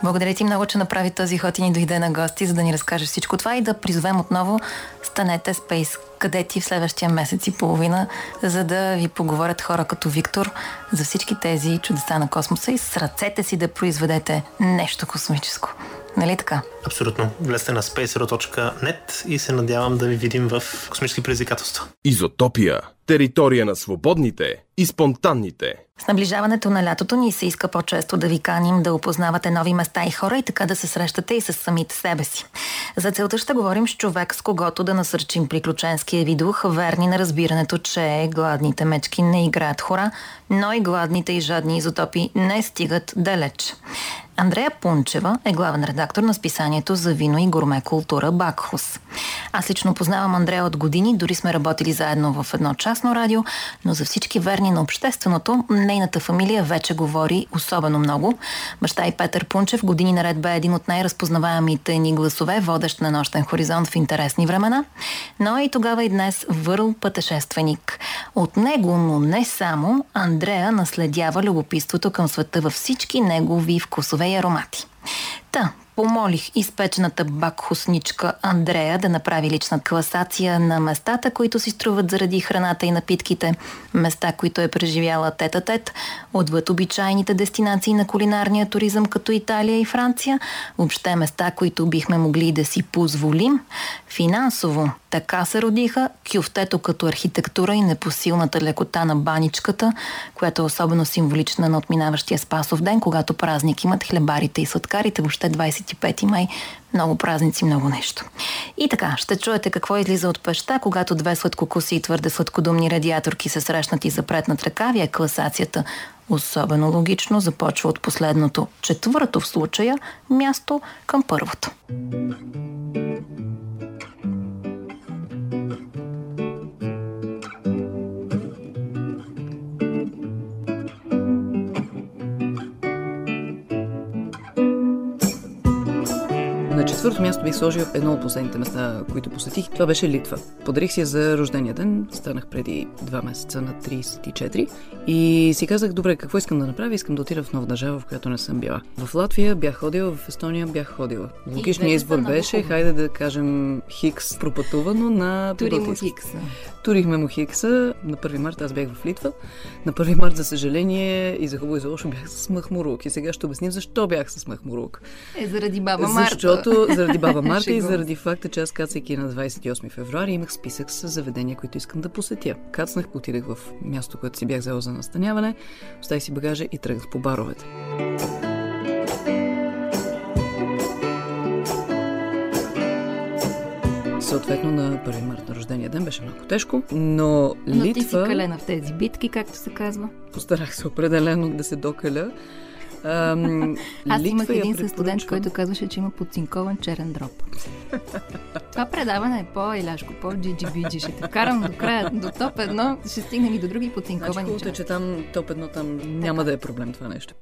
S2: Благодаря ти много, че направи този ход и ни дойде на гости, за да ни разкажеш всичко това и да призовем отново станете Space кадети в следващия месец и половина, за да ви поговорят хора като Виктор за всички тези чудеса на космоса и с ръцете си да произведете нещо космическо. Нали така?
S4: Абсолютно. Влезте на spacero.net и се надявам да ви видим в космически предизвикателства.
S1: Изотопия. Територия на свободните и спонтанните.
S2: С наближаването на лятото ни се иска по-често да ви каним да опознавате нови места и хора и така да се срещате и с самите себе си. За целта ще говорим с човек, с когото да насърчим приключенския ви дух, верни на разбирането, че гладните мечки не играят хора, но и гладните и жадни изотопи не стигат далеч. Андрея Пунчева е главен редактор на списанието за вино и гурме култура Бакхус. Аз лично познавам Андрея от години, дори сме работили заедно в едно частно радио, но за всички верни на общественото, нейната фамилия вече говори особено много. Баща и Петър Пунчев години наред бе един от най-разпознаваемите ни гласове, водещ на нощен хоризонт в интересни времена, но и тогава и днес върл пътешественик. От него, но не само, Андрея наследява любопитството към света във всички негови вкусове и аромати. Та, помолих изпечената бакхусничка Андрея да направи лична класация на местата, които си струват заради храната и напитките, места, които е преживяла тет-а-тет, отвъд обичайните дестинации на кулинарния туризъм като Италия и Франция, въобще места, които бихме могли да си позволим. Финансово така се родиха кюфтето като архитектура и непосилната лекота на баничката, която е особено символична на отминаващия Спасов ден, когато празник имат хлебарите и сладкарите, въобще 25 май, много празници, много нещо. И така, ще чуете какво излиза от пеща, когато две сладкокуси и твърде сладкодумни радиаторки се срещнат и запретнат ръкави, а класацията особено логично започва от последното, четвърто в случая, място към първото.
S8: На четвърто място бих сложил едно от последните места, които посетих. Това беше Литва. Подарих си за рождения ден. Станах преди два месеца на 34. И си казах, добре, какво искам да направя? Искам да отида в нова държава, в която не съм била. В Латвия бях ходила, в Естония бях ходила. Логичният избор беше, хайде да кажем, Хикс пропътувано на Прибалтийски. Турихме му Хикса. На 1 марта аз бях в Литва. На 1 март, за съжаление, и за хубаво и за лошо бях с махмурук. И сега ще обясним защо бях с махмурук.
S2: Е, заради баба Марта.
S8: Защото заради баба Марта и заради факта, че аз кацайки на 28 февруари имах списък с заведения, които искам да посетя. Кацнах, отидах в място, което си бях взела за настаняване, оставих си багажа и тръгнах по баровете. Съответно на 1 март на рождения ден беше малко тежко, но,
S2: Но ти си
S8: Литва...
S2: калена в тези битки, както се казва.
S8: Постарах се определено да се докаля. Ам,
S2: Аз имах един със студент, който казваше, че има подцинкован черен дроб. Това предаване е по-иляшко, по-джиджи-биджи. Ще те карам до края, до топ едно, ще стигнем и до други
S8: Значи
S2: подцинковани
S8: хубавото е, че там топ едно там няма да е проблем това нещо.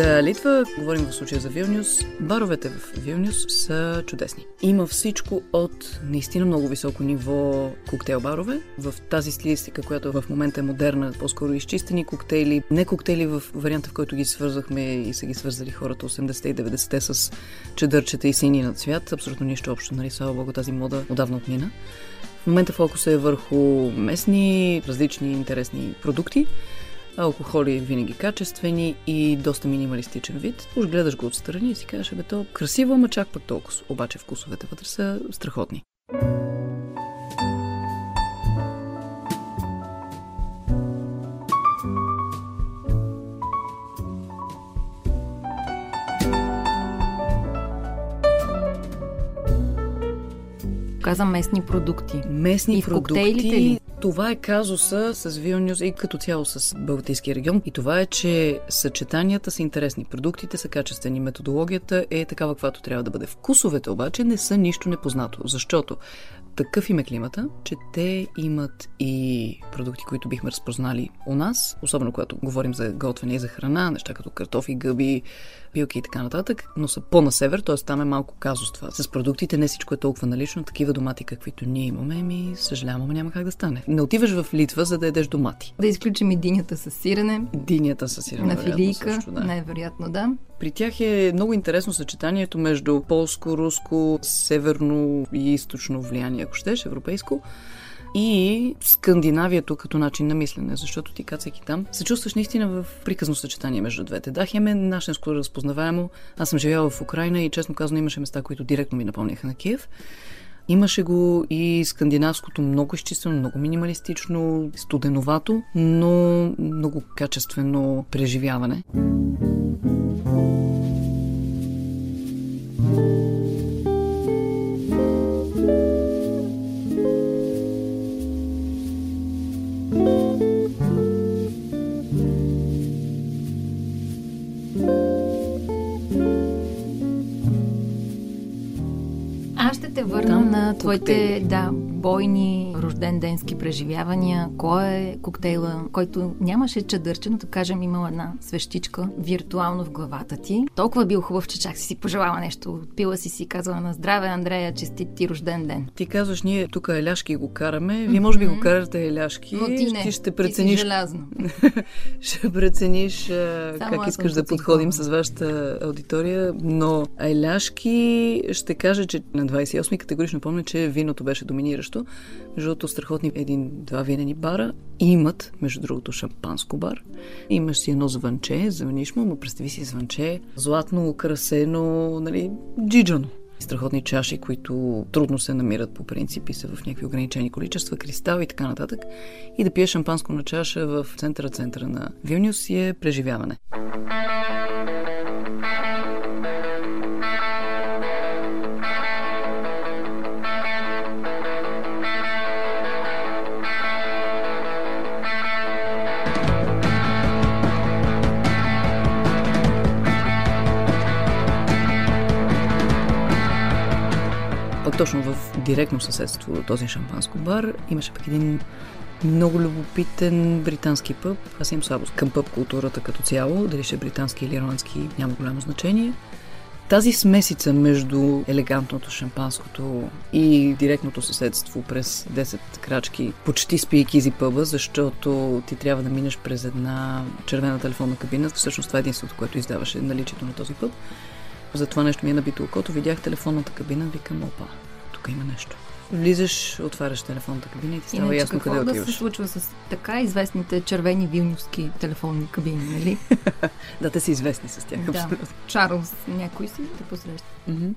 S8: Да, Литва, говорим в случая за Вилнюс, баровете в Вилнюс са чудесни. Има всичко от наистина много високо ниво коктейл барове. В тази стилистика, която в момента е модерна, по-скоро изчистени коктейли, не коктейли в варианта, в който ги свързахме и са ги свързали хората 80 и 90-те с чедърчета и сини на цвят. Абсолютно нищо общо, нали? Слава Богу, тази мода отдавна отмина. В момента фокусът е върху местни, различни интересни продукти, алкохоли винаги качествени и доста минималистичен вид. Уж гледаш го отстрани и си кажеш, бе, то красиво, ама чак пък толкова. Обаче вкусовете вътре са страхотни.
S2: Каза местни продукти.
S8: Местни
S2: И
S8: продукти.
S2: коктейлите ли?
S8: Това е казуса с Вилнюс и като цяло с Балтийския регион. И това е, че съчетанията са интересни, продуктите са качествени, методологията е такава, каквато трябва да бъде. Вкусовете обаче не са нищо непознато, защото такъв им е климата, че те имат и продукти, които бихме разпознали у нас, особено когато говорим за готвене и за храна, неща като картофи, гъби, билки и така нататък, но са по-на север, т.е. там е малко казус това. С продуктите не всичко е толкова налично, такива домати, каквито ние имаме, ми съжалявам, няма как да стане. Не отиваш в Литва, за да ядеш домати.
S2: Да изключим и динята с сирене.
S8: Динята с сирене.
S2: На филийка,
S8: също, да.
S2: най-вероятно да.
S8: При тях е много интересно съчетанието между полско, руско, северно и източно влияние, ако щеш, европейско и Скандинавието като начин на мислене, защото ти кацайки там се чувстваш наистина в приказно съчетание между двете. Да, хем е нашенско разпознаваемо. Аз съм живяла в Украина и честно казано имаше места, които директно ми напомняха на Киев. Имаше го и скандинавското много изчистено, много минималистично, студеновато, но много качествено преживяване.
S2: Аз ще върна
S8: Там
S2: на твоите
S8: коктейли.
S2: да, бойни рожден денски преживявания. Кой е коктейла, който нямаше чадърче, но да кажем имал една свещичка виртуално в главата ти. Толкова бил хубав, че чак си си пожелала нещо. Пила си си казала на здраве, Андрея, честит ти рожден ден.
S8: Ти казваш, ние тук еляшки го караме. Вие може би го карате еляшки.
S2: Но ти не.
S8: Ти ще
S2: Ти си
S8: прецениш
S2: желязно.
S8: ще прецениш
S2: Само
S8: как искаш да подходим с вашата аудитория, но Айляшки ще кажа, че на 28-ми категорично помня, че виното беше доминиращо. Между другото, страхотни един-два винени бара. Имат, между другото, шампанско бар. Имаш си едно звънче, звъниш му, но представи си звънче, златно, украсено, нали, джиджано. Страхотни чаши, които трудно се намират по принцип и са в някакви ограничени количества, кристал и така нататък. И да пиеш шампанско на чаша в центъра-центъра на Вилнюс е преживяване. Точно в директно съседство този шампанско бар имаше пък един много любопитен британски пъб. Аз имам слабост към пъб културата като цяло, дали ще е британски или ирландски, няма голямо значение. Тази смесица между елегантното шампанското и директното съседство през 10 крачки, почти спийки зи пъба, защото ти трябва да минеш през една червена телефонна кабина. Всъщност това е единството, което издаваше наличието на този пъб. За това нещо ми е набито окото. Видях телефонната кабина, викам, опа, тук има нещо. Влизаш, отваряш телефонната кабина и ти става
S2: Иначе
S8: ясно
S2: какво
S8: къде
S2: да
S8: отиваш.
S2: се случва с така известните червени вилнюски телефонни кабини, нали?
S8: Да, те са известни с тях.
S2: да. Чарлз някой си да посреща.
S8: Мгм.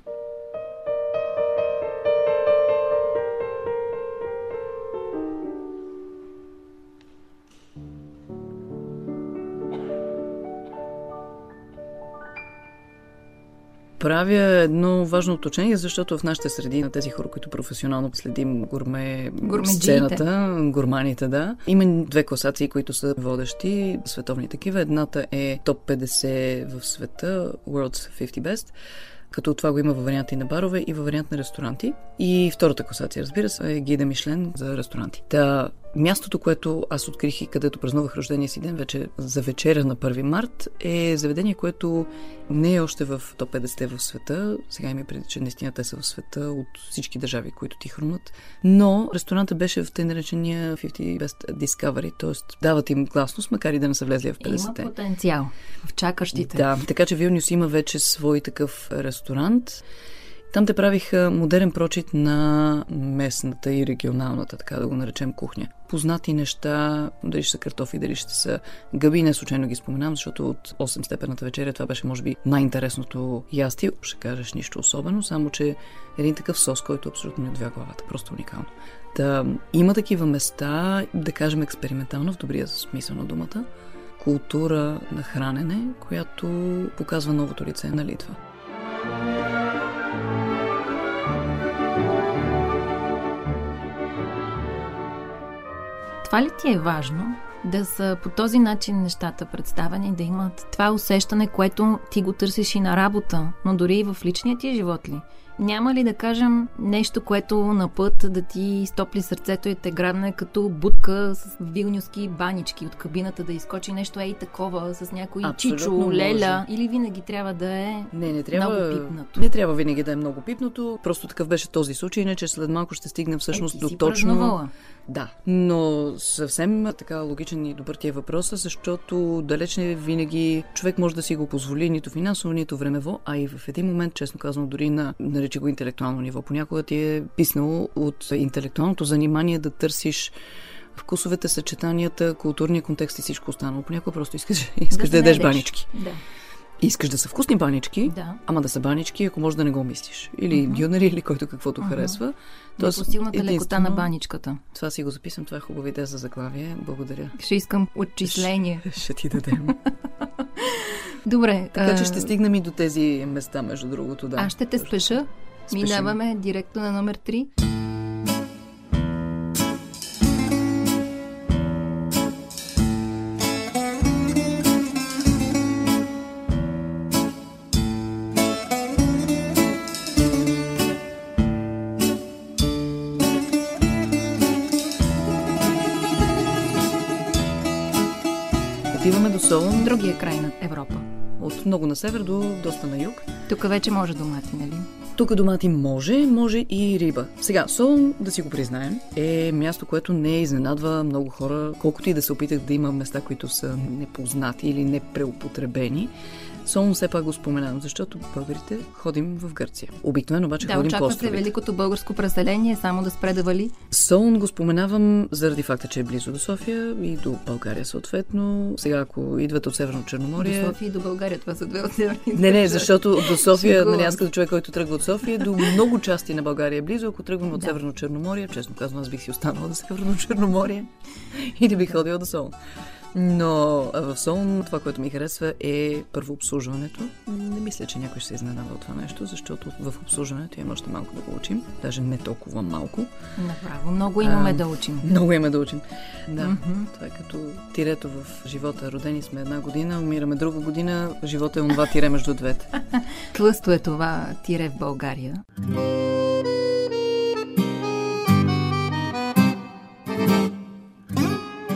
S8: Правя едно важно уточнение, защото в нашите среди, на тези хора, които професионално следим гурме
S2: Гурмеджиите.
S8: сцената, гурманите, да, има две класации, които са водещи, световни такива. Едната е топ 50 в света, World's 50 Best, като това го има във варианти на барове и във вариант на ресторанти. И втората класация, разбира се, е гида Мишлен за ресторанти. Та, мястото, което аз открих и където празнувах рождения си ден, вече за вечеря на 1 март, е заведение, което не е още в топ 50 в света. Сега има преди, че наистина те са в света от всички държави, които ти хрумнат. Но ресторанта беше в тъй наречения 50 Best Discovery, т.е. дават им гласност, макар и да не са влезли в 50-те.
S2: Има потенциал в чакащите.
S8: Да, така че Вилнюс има вече свой такъв ресторант. Там те правиха модерен прочит на местната и регионалната, така да го наречем, кухня. Познати неща, дали ще са картофи, дали ще са гъби, не случайно ги споменам, защото от 8 степената вечеря това беше, може би, най-интересното ястие. Ще кажеш нищо особено, само че един такъв сос, който абсолютно не отвя главата. Просто уникално. Да, има такива места, да кажем експериментално, в добрия смисъл на думата, култура на хранене, която показва новото лице на Литва.
S2: Това ли ти е важно? Да са по този начин нещата представени, да имат това усещане, което ти го търсиш и на работа, но дори и в личния ти живот ли? Няма ли да кажем нещо, което на път да ти стопли сърцето и те грабне като будка с вилнюски банички от кабината, да изкочи нещо ей такова с някой
S8: Абсолютно
S2: чичо,
S8: може.
S2: леля? Или винаги трябва да е
S8: Не, не трябва.
S2: много пипнато?
S8: Не трябва винаги да е много пипнато. Просто такъв беше този случай, иначе след малко ще стигнем всъщност
S2: Е,
S8: до точно.
S2: празнувала.
S8: Да, но съвсем така логичен и добър ти е въпроса, защото далеч не винаги човек може да си го позволи нито финансово, нито времево, а и в един момент, честно казано, дори на, наречи го интелектуално ниво. Понякога ти е писнало от интелектуалното занимание да търсиш вкусовете, съчетанията, културния контекст и всичко останало. Понякога просто искаш, искаш да, ядеш
S2: знайдеш.
S8: банички.
S2: Да.
S8: Искаш да са вкусни банички,
S2: Да.
S8: ама да са банички, ако може да не го мислиш. Или дюнери, или който каквото харесва.
S2: Непосилната лекота на
S8: единствено-
S2: баничката.
S8: Това си го записвам, това е хубава идея за заглавие. Благодаря.
S2: Ще искам отчисление.
S8: Ще ти дадем.
S2: Добре.
S8: така че ще стигнем и до тези места, между другото, да.
S2: Аз ще те спеша.
S8: Спешим.
S2: Минаваме директно на номер 3. Другия край на Европа.
S8: от много на север до доста на юг.
S2: Тук вече може домати, нали?
S8: Тук домати може, може и риба. Сега, Солун, да си го признаем, е място, което не изненадва много хора, колкото и да се опитах да има места, които са непознати или непреупотребени. Солун все пак го споменавам, защото българите ходим в Гърция. Обикновено обаче
S2: Да,
S8: ходим по островите.
S2: великото българско преселение, само да спре да вали.
S8: Солун го споменавам заради факта, че е близо до София и до България съответно. Сега, ако идвате от Северно Черноморие...
S2: До София и до България. Това са две отделни
S8: Не, не,
S2: държави.
S8: защото до София, нали, аз като човек, който тръгва от София, до много части на България е близо. Ако тръгвам от
S2: Да.
S8: Северно Черноморие, честно казвам, аз бих си останала до Северно Черноморие и да бих ходила до Солун. Но в Солун това, което ми харесва е първо обслужването. Не мисля, че някой ще се изненава от това нещо, защото в обслужването има още малко да го учим. Даже не толкова малко.
S2: Направо. Много имаме
S8: А,
S2: да учим.
S8: Много има да учим. Да, това е като тирето в живота. Родени сме една година, умираме друга година. Живота е онова тире между двете.
S2: Тлъсто е това тире в България.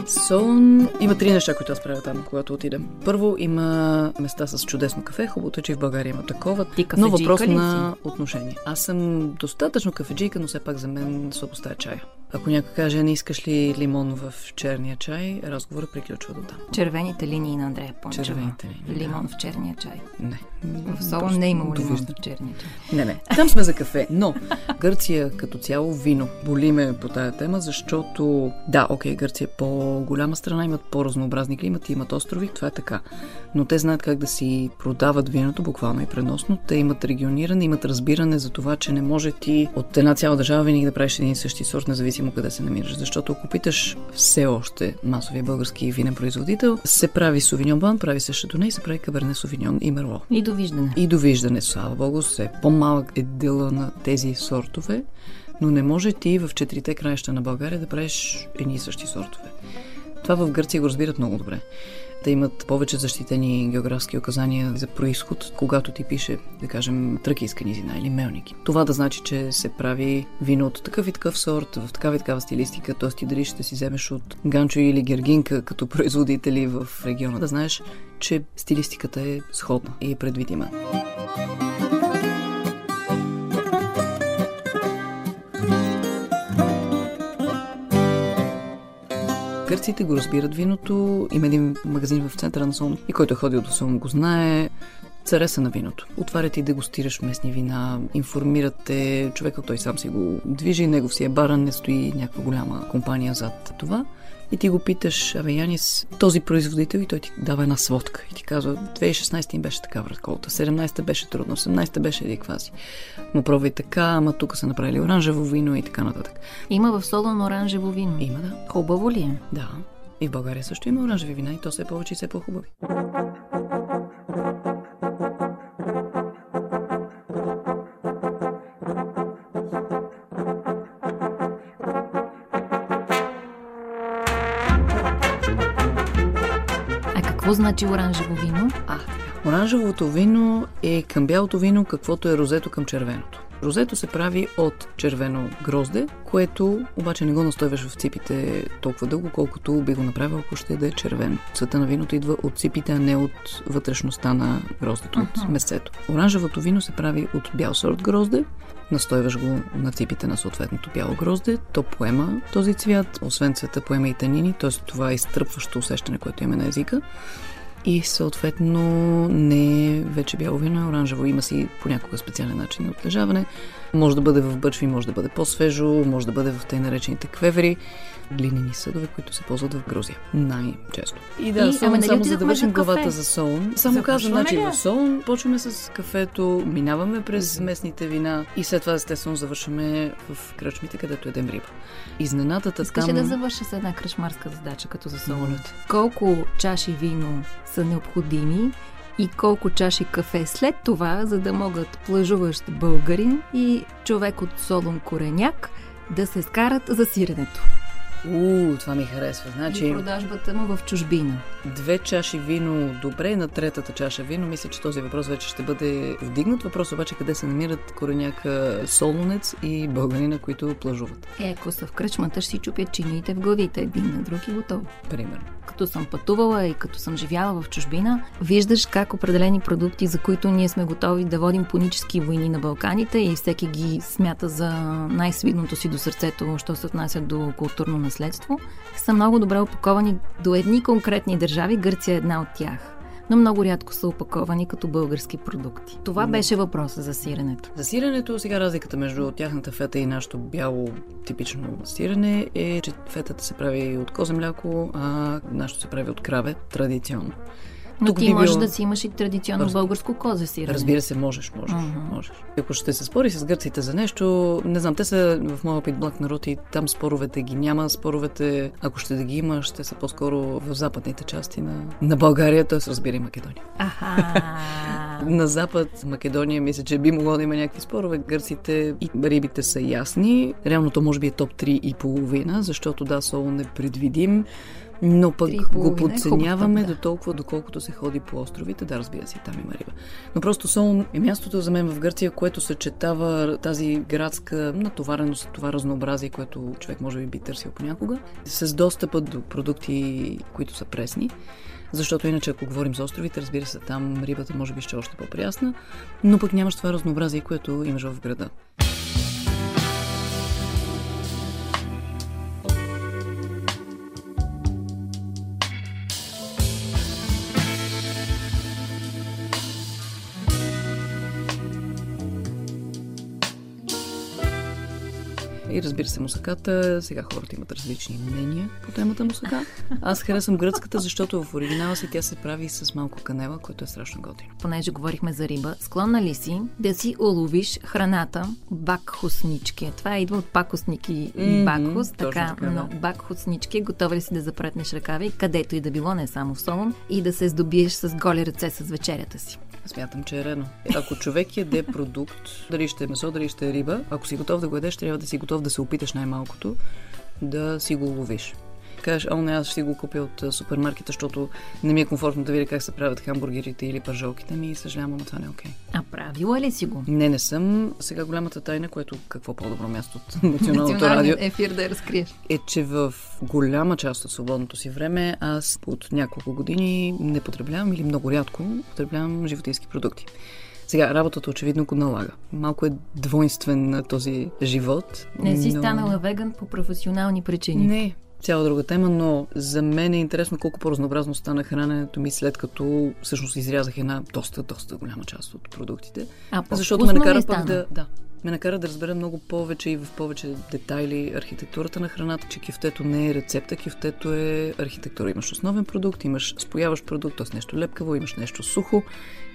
S8: Солун има три неща, които аз правя там, когато отидем. Първо има места с чудесно кафе. Хубавото е, че в България има такова.
S2: Ти
S8: но въпрос на отношение. Аз съм достатъчно кафеджийка, но все пак за мен слабо стая чая. Ако някой каже, не искаш ли лимон в черния чай, разговорът приключва до там.
S2: Червените линии на Андрея Пончева.
S8: Червените линии, да.
S2: Лимон в черния чай.
S8: Не.
S2: В Солон не е имало лимон в черния чай.
S8: Не, не. Там сме за кафе. Но Гърция като цяло вино. Боли ме по тая тема, защото да, окей, Гърция е по-голяма страна, имат по-разнообразни климати, имат острови, това е така. Но те знаят как да си продават виното, буквално и преносно. Те имат региониране, имат разбиране за това, че не може ти от една цяла държава винаги да правиш един и същи сорт, независимо къде се намираш. Защото ако питаш все още масовия български винен производител, се прави сувиньон блан, прави се шатоне и се прави каберне сувиньон и мерло.
S2: И довиждане.
S8: И довиждане, слава богу, все по-малък е дела на тези сортове, но не може ти в четирите краища на България да правиш едни и същи сортове. Това в Гърция го разбират много добре. Те имат повече защитени географски указания за происход, когато ти пише, да кажем, тръкийска низина или мелники. Това да значи, че се прави вино от такъв и такъв сорт, в такава и такава стилистика, т.е. ти дали ще си вземеш от Ганчо или Гергинка като производители в региона, да знаеш, че стилистиката е сходна и е предвидима. Гърците го разбират виното. Има един магазин в центъра на Солун и който е ходил до Солун го знае. Цареса на виното. Отварят и дегустираш местни вина, информират те, човека той сам си го движи, негов си е баран, не стои някаква голяма компания зад това. И ти го питаш, абе Янис, този производител и той ти дава една сводка и ти казва, 2016 им беше такава разколта, 17-та беше трудно, 18-та беше еди квази. Му пробвай така, ама тук са направили оранжево вино и така нататък.
S2: Има в Солон оранжево вино.
S8: Има да.
S2: Хубаво ли е?
S8: Да. И в България също има оранжеви вина и то все повече и все по-хубави.
S2: Какво значи оранжево вино?
S8: А, оранжевото вино е към бялото вино, каквото е розето към червеното. Розето се прави от червено грозде, което обаче не го настойваш в ципите толкова дълго, колкото би го направил, ако ще да е червено. Цвета на виното идва от ципите, а не от вътрешността на гроздето, uh-huh. от месцето. Оранжевото вино се прави от бял сорт грозде, настойваш го на ципите на съответното бяло грозде, то поема този цвят, освен цвета поема и танини, т.е. това изтръпващо усещане, което има на езика и съответно не е вече бяло вино, е оранжево. Има си понякога специален начин на отлежаване. Може да бъде в бъчви, може да бъде по-свежо, може да бъде в тъй наречените квевери глинени съдове, които се ползват в Грузия. Най-често. И да, и, само, ама, само за да вършим главата за Солун. Само казвам, значи в Солун почваме с кафето, минаваме през местните вина и след това естествено завършваме в кръчмите, където едем риба. Изненадата
S2: Искаш
S8: там...
S2: да завърша с една кръчмарска задача, като за Солун. Колко чаши вино са необходими и колко чаши кафе след това, за да могат плъжуващ българин и човек от Солун Кореняк да се скарат за сиренето.
S8: У, това ми харесва. Значи...
S2: И продажбата му в чужбина.
S8: Две чаши вино добре, на третата чаша вино мисля, че този въпрос вече ще бъде вдигнат. Въпрос обаче къде се намират кореняка солонец и българина, които плажуват.
S2: Е, ако са в кръчмата, ще си чупят чиниите в главите един на друг и готово.
S8: Примерно.
S2: Като съм пътувала и като съм живяла в чужбина, виждаш как определени продукти, за които ние сме готови да водим понически войни на Балканите и всеки ги смята за най-свидното си до сърцето, що се отнася до културно наследство, са много добре опаковани до едни конкретни държави. Гърция е една от тях но много рядко са опаковани като български продукти. Това беше въпроса за сиренето.
S8: За сиренето сега разликата между тяхната фета и нашето бяло типично сирене е, че фетата се прави от козе мляко, а нашето се прави от краве, традиционно.
S2: Но Тук ти би можеш било... да си имаш и традиционно Раз... българско козе сирене.
S8: Разбира се, можеш, можеш, uh-huh. можеш. Ако ще се спори с гърците за нещо, не знам, те са в моя опит благ народ и там споровете ги няма. Споровете, ако ще да ги има, ще са по-скоро в западните части на, на България, т.е. разбира Македония.
S2: Аха.
S8: на запад Македония мисля, че би могло да има някакви спорове. Гърците и рибите са ясни. Реално то може би е топ 3 и половина, защото да, соло непредвидим. Но пък го подценяваме до толкова, доколкото се ходи по островите. Да, разбира се, там има риба. Но просто Солун е мястото за мен в Гърция, което съчетава тази градска натовареност, това разнообразие, което човек може би би търсил понякога, с достъпа до продукти, които са пресни. Защото иначе, ако говорим за островите, разбира се, там рибата може би ще е още по-прясна, но пък нямаш това разнообразие, което имаш в града. И разбира се, мусаката. Сега хората имат различни мнения по темата мусака. Аз харесвам гръцката, защото в оригинала си тя се прави с малко канела, което е страшно готино.
S2: Понеже говорихме за риба, склонна ли си да си уловиш храната бакхуснички? Това идва от пакосники и mm-hmm, бакхус, така, така но да. бакхуснички. Готова ли си да запретнеш ръкави, където и да било, не само в Солон, и да се здобиеш с голи ръце с вечерята си?
S8: Смятам, че е редно. Ако човек яде продукт, дали ще е месо, дали ще е риба, ако си готов да го ядеш, трябва да си готов да се опиташ най-малкото да си го ловиш кажеш, о, не, аз ще си го купя от супермаркета, защото не ми е комфортно да видя как се правят хамбургерите или пържолките ми и съжалявам, но това не е окей.
S2: Okay. А правила ли си го?
S8: Не, не съм. Сега голямата тайна, което какво по-добро място от националното радио.
S2: ефир да я разкриеш.
S8: Е, че в голяма част от свободното си време аз от няколко години не потребявам или много рядко потребявам животински продукти. Сега, работата очевидно го налага. Малко е двойствен на този живот.
S2: Не си но... станала веган по професионални причини.
S8: Не, цяла друга тема, но за мен е интересно колко по-разнообразно стана храненето ми след като всъщност изрязах една доста, доста голяма част от продуктите.
S2: А,
S8: защото ме накара пък да, да, ме накара да разбера много повече и в повече детайли архитектурата на храната, че кифтето не е рецепта, кифтето е архитектура. Имаш основен продукт, имаш спояващ продукт, т.е. нещо лепкаво, имаш нещо сухо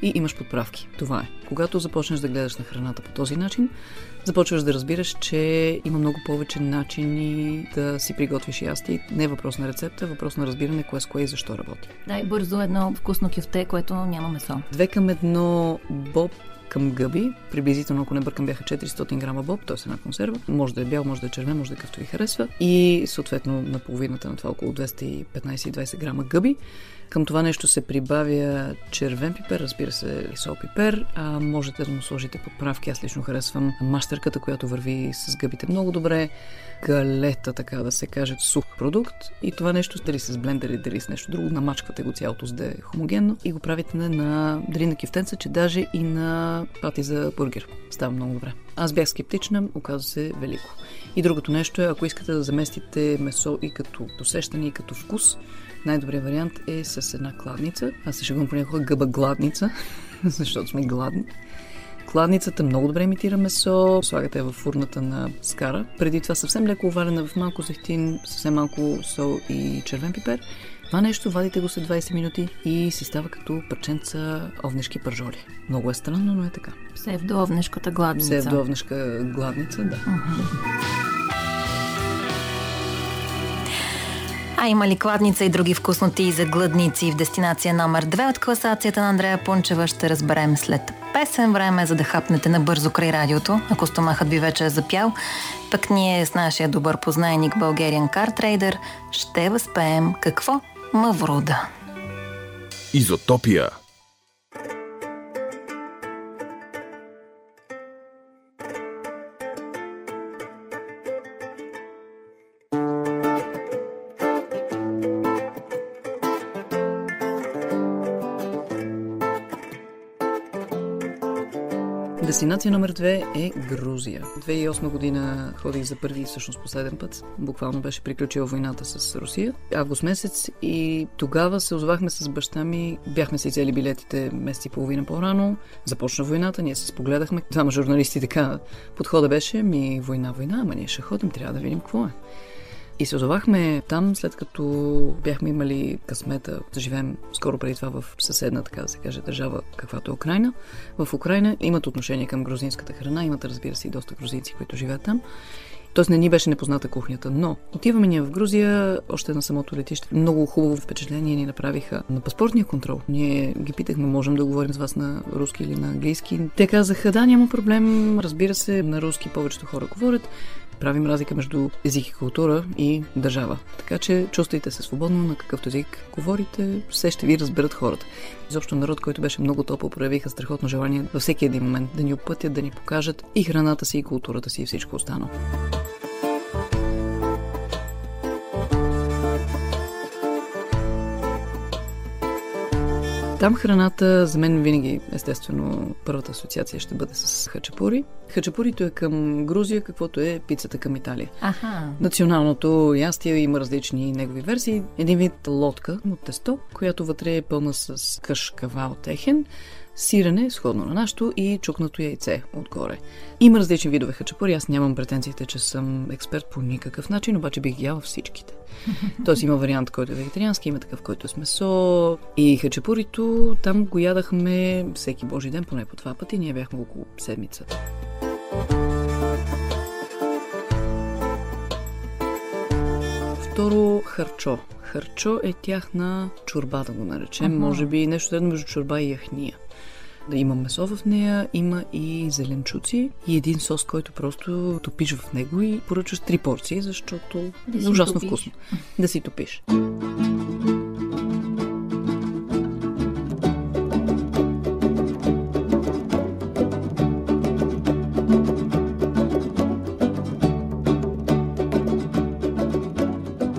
S8: и имаш подправки. Това е. Когато започнеш да гледаш на храната по този начин, започваш да разбираш, че има много повече начини да си приготвиш ясти. Не е въпрос на рецепта, е въпрос на разбиране кое с кое и защо работи.
S2: Дай бързо едно вкусно кюфте, което няма месо.
S8: Две към едно боб към гъби. Приблизително, ако не бъркам, бяха 400 грама боб, т.е. една консерва. Може да е бял, може да е червен, може да е какъвто ви харесва. И съответно на половината на това около 215-20 грама гъби. Към това нещо се прибавя червен пипер, разбира се, и сол пипер. А можете да му сложите подправки. Аз лично харесвам мащерката, която върви с гъбите много добре. Галета, така да се каже, сух продукт. И това нещо, дали с блендер или дали с нещо друго, намачквате го цялото, за да е хомогенно и го правите на, на на кифтенца, че даже и на пати за бургер. Става много добре. Аз бях скептична, оказа се велико. И другото нещо е, ако искате да заместите месо и като досещане, и като вкус, най-добрият вариант е с една кладница. Аз се шегувам понякога гъба гладница, защото сме гладни. Кладницата много добре имитира месо, слагате я в фурната на скара. Преди това съвсем леко оварена в малко зехтин, съвсем малко сол и червен пипер. Това нещо вадите го след 20 минути и си става като парченца овнешки пържоли. Много е странно, но е така.
S2: Псевдоовнешката гладница.
S8: Псевдоовнешка гладница, да.
S2: А има ли кладница и други вкусноти за гладници в дестинация номер 2 от класацията на Андрея Пунчева ще разберем след песен време, за да хапнете набързо край радиото, ако стомахът ви вече е запял. Пък ние с нашия добър познайник Българиан Картрейдер ще възпеем какво? Мавруда.
S1: Изотопия.
S8: Дестинация номер две е Грузия. 2008 година ходих за първи и всъщност последен път. Буквално беше приключила войната с Русия. Август месец и тогава се озовахме с баща ми. Бяхме си взели билетите месец и половина по-рано. Започна войната, ние се спогледахме. Двама журналисти така подхода беше ми война, война, ама ние ще ходим, трябва да видим какво е. И се озовахме там, след като бяхме имали късмета да живеем скоро преди това в съседна, така да се каже, държава, каквато е Украина. В Украина имат отношение към грузинската храна, имат, разбира се, и доста грузинци, които живеят там. Тоест не ни беше непозната кухнята, но отиваме ние в Грузия, още на самото летище. Много хубаво впечатление ни направиха на паспортния контрол. Ние ги питахме, можем да говорим с вас на руски или на английски. Те казаха, да, няма проблем, разбира се, на руски повечето хора говорят правим разлика между език и култура и държава. Така че чувствайте се свободно на какъвто език говорите, все ще ви разберат хората. Изобщо народ, който беше много топъл, проявиха страхотно желание във всеки един момент да ни опътят, да ни покажат и храната си, и културата си, и всичко останало. Там храната за мен винаги, естествено, първата асоциация ще бъде с хачапури. Хачапурито е към Грузия, каквото е пицата към Италия.
S2: Аха.
S8: Националното ястие има различни негови версии. Един вид лодка от тесто, която вътре е пълна с кашкавал техен, сирене, сходно на нашото, и чукнато яйце отгоре. Има различни видове хачапури. Аз нямам претенциите, че съм експерт по никакъв начин, обаче бих яла всичките. Тоест има вариант, който е вегетариански, има такъв, който е с месо. И хачапурито там го ядахме всеки божи ден, поне по два пъти. Ние бяхме около седмица. Второ, харчо. Харчо е тяхна чорба, да го наречем. Uh-huh. Може би нещо средно между чорба и яхния. Да има месо в нея, има и зеленчуци и един сос, който просто топиш в него и поръчаш три порции, защото да е ужасно топиш. вкусно. Да си топиш.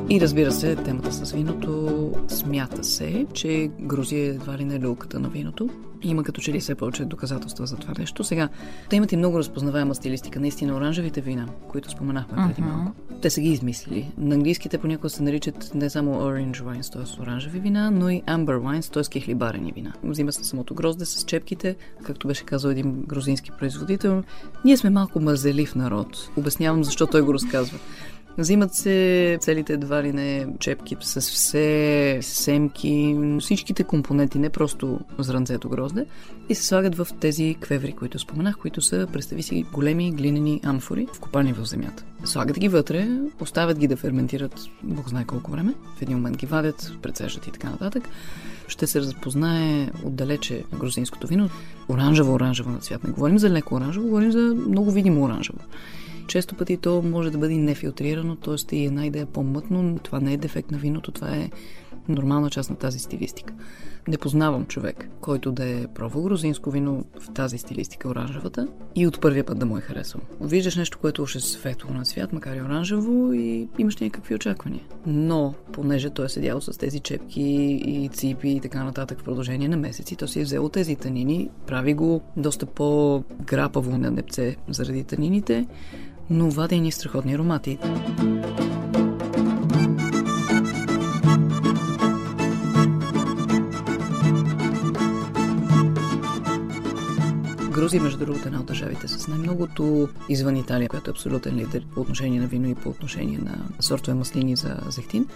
S8: И разбира се, темата с виното смята се, че Грузия едва ли не е люлката на виното. Има като че ли все повече доказателства за това нещо. Сега, те имат и много разпознаваема стилистика. Наистина, оранжевите вина, които споменахме преди uh-huh. малко, те са ги измислили. На английски те понякога се наричат не само orange wines, т.е. оранжеви вина, но и amber wines, т.е. кихлибарени вина. Взима се самото грозде с чепките, както беше казал един грузински производител. Ние сме малко мързелив народ. Обяснявам защо той го разказва. Взимат се целите едва ли не чепки с все семки, всичките компоненти, не просто зранцето грозде, и се слагат в тези квеври, които споменах, които са, представи си, големи глинени амфори, вкопани в земята. Слагат ги вътре, оставят ги да ферментират, бог знае колко време, в един момент ги вадят, прецеждат и така нататък. Ще се разпознае отдалече грузинското вино. Оранжево-оранжево на цвят. Не говорим за леко оранжево, говорим за много видимо оранжево. Често пъти то може да бъде нефилтрирано, т.е. и една идея по-мътно. Това не е дефект на виното, това е нормална част на тази стилистика. Не познавам човек, който да е пробвал грузинско вино в тази стилистика оранжевата и от първия път да му е харесал. Виждаш нещо, което още е светло на свят, макар и оранжево и имаш някакви очаквания. Но, понеже той е седял с тези чепки и ципи и така нататък в продължение на месеци, то си е взел тези танини, прави го доста по-грапаво на непце заради танините, но вади ни страхотни аромати. Грузия, между другото, една от държавите с най-многото извън Италия, която е абсолютен лидер по отношение на вино и по отношение на сортове маслини за зехтин.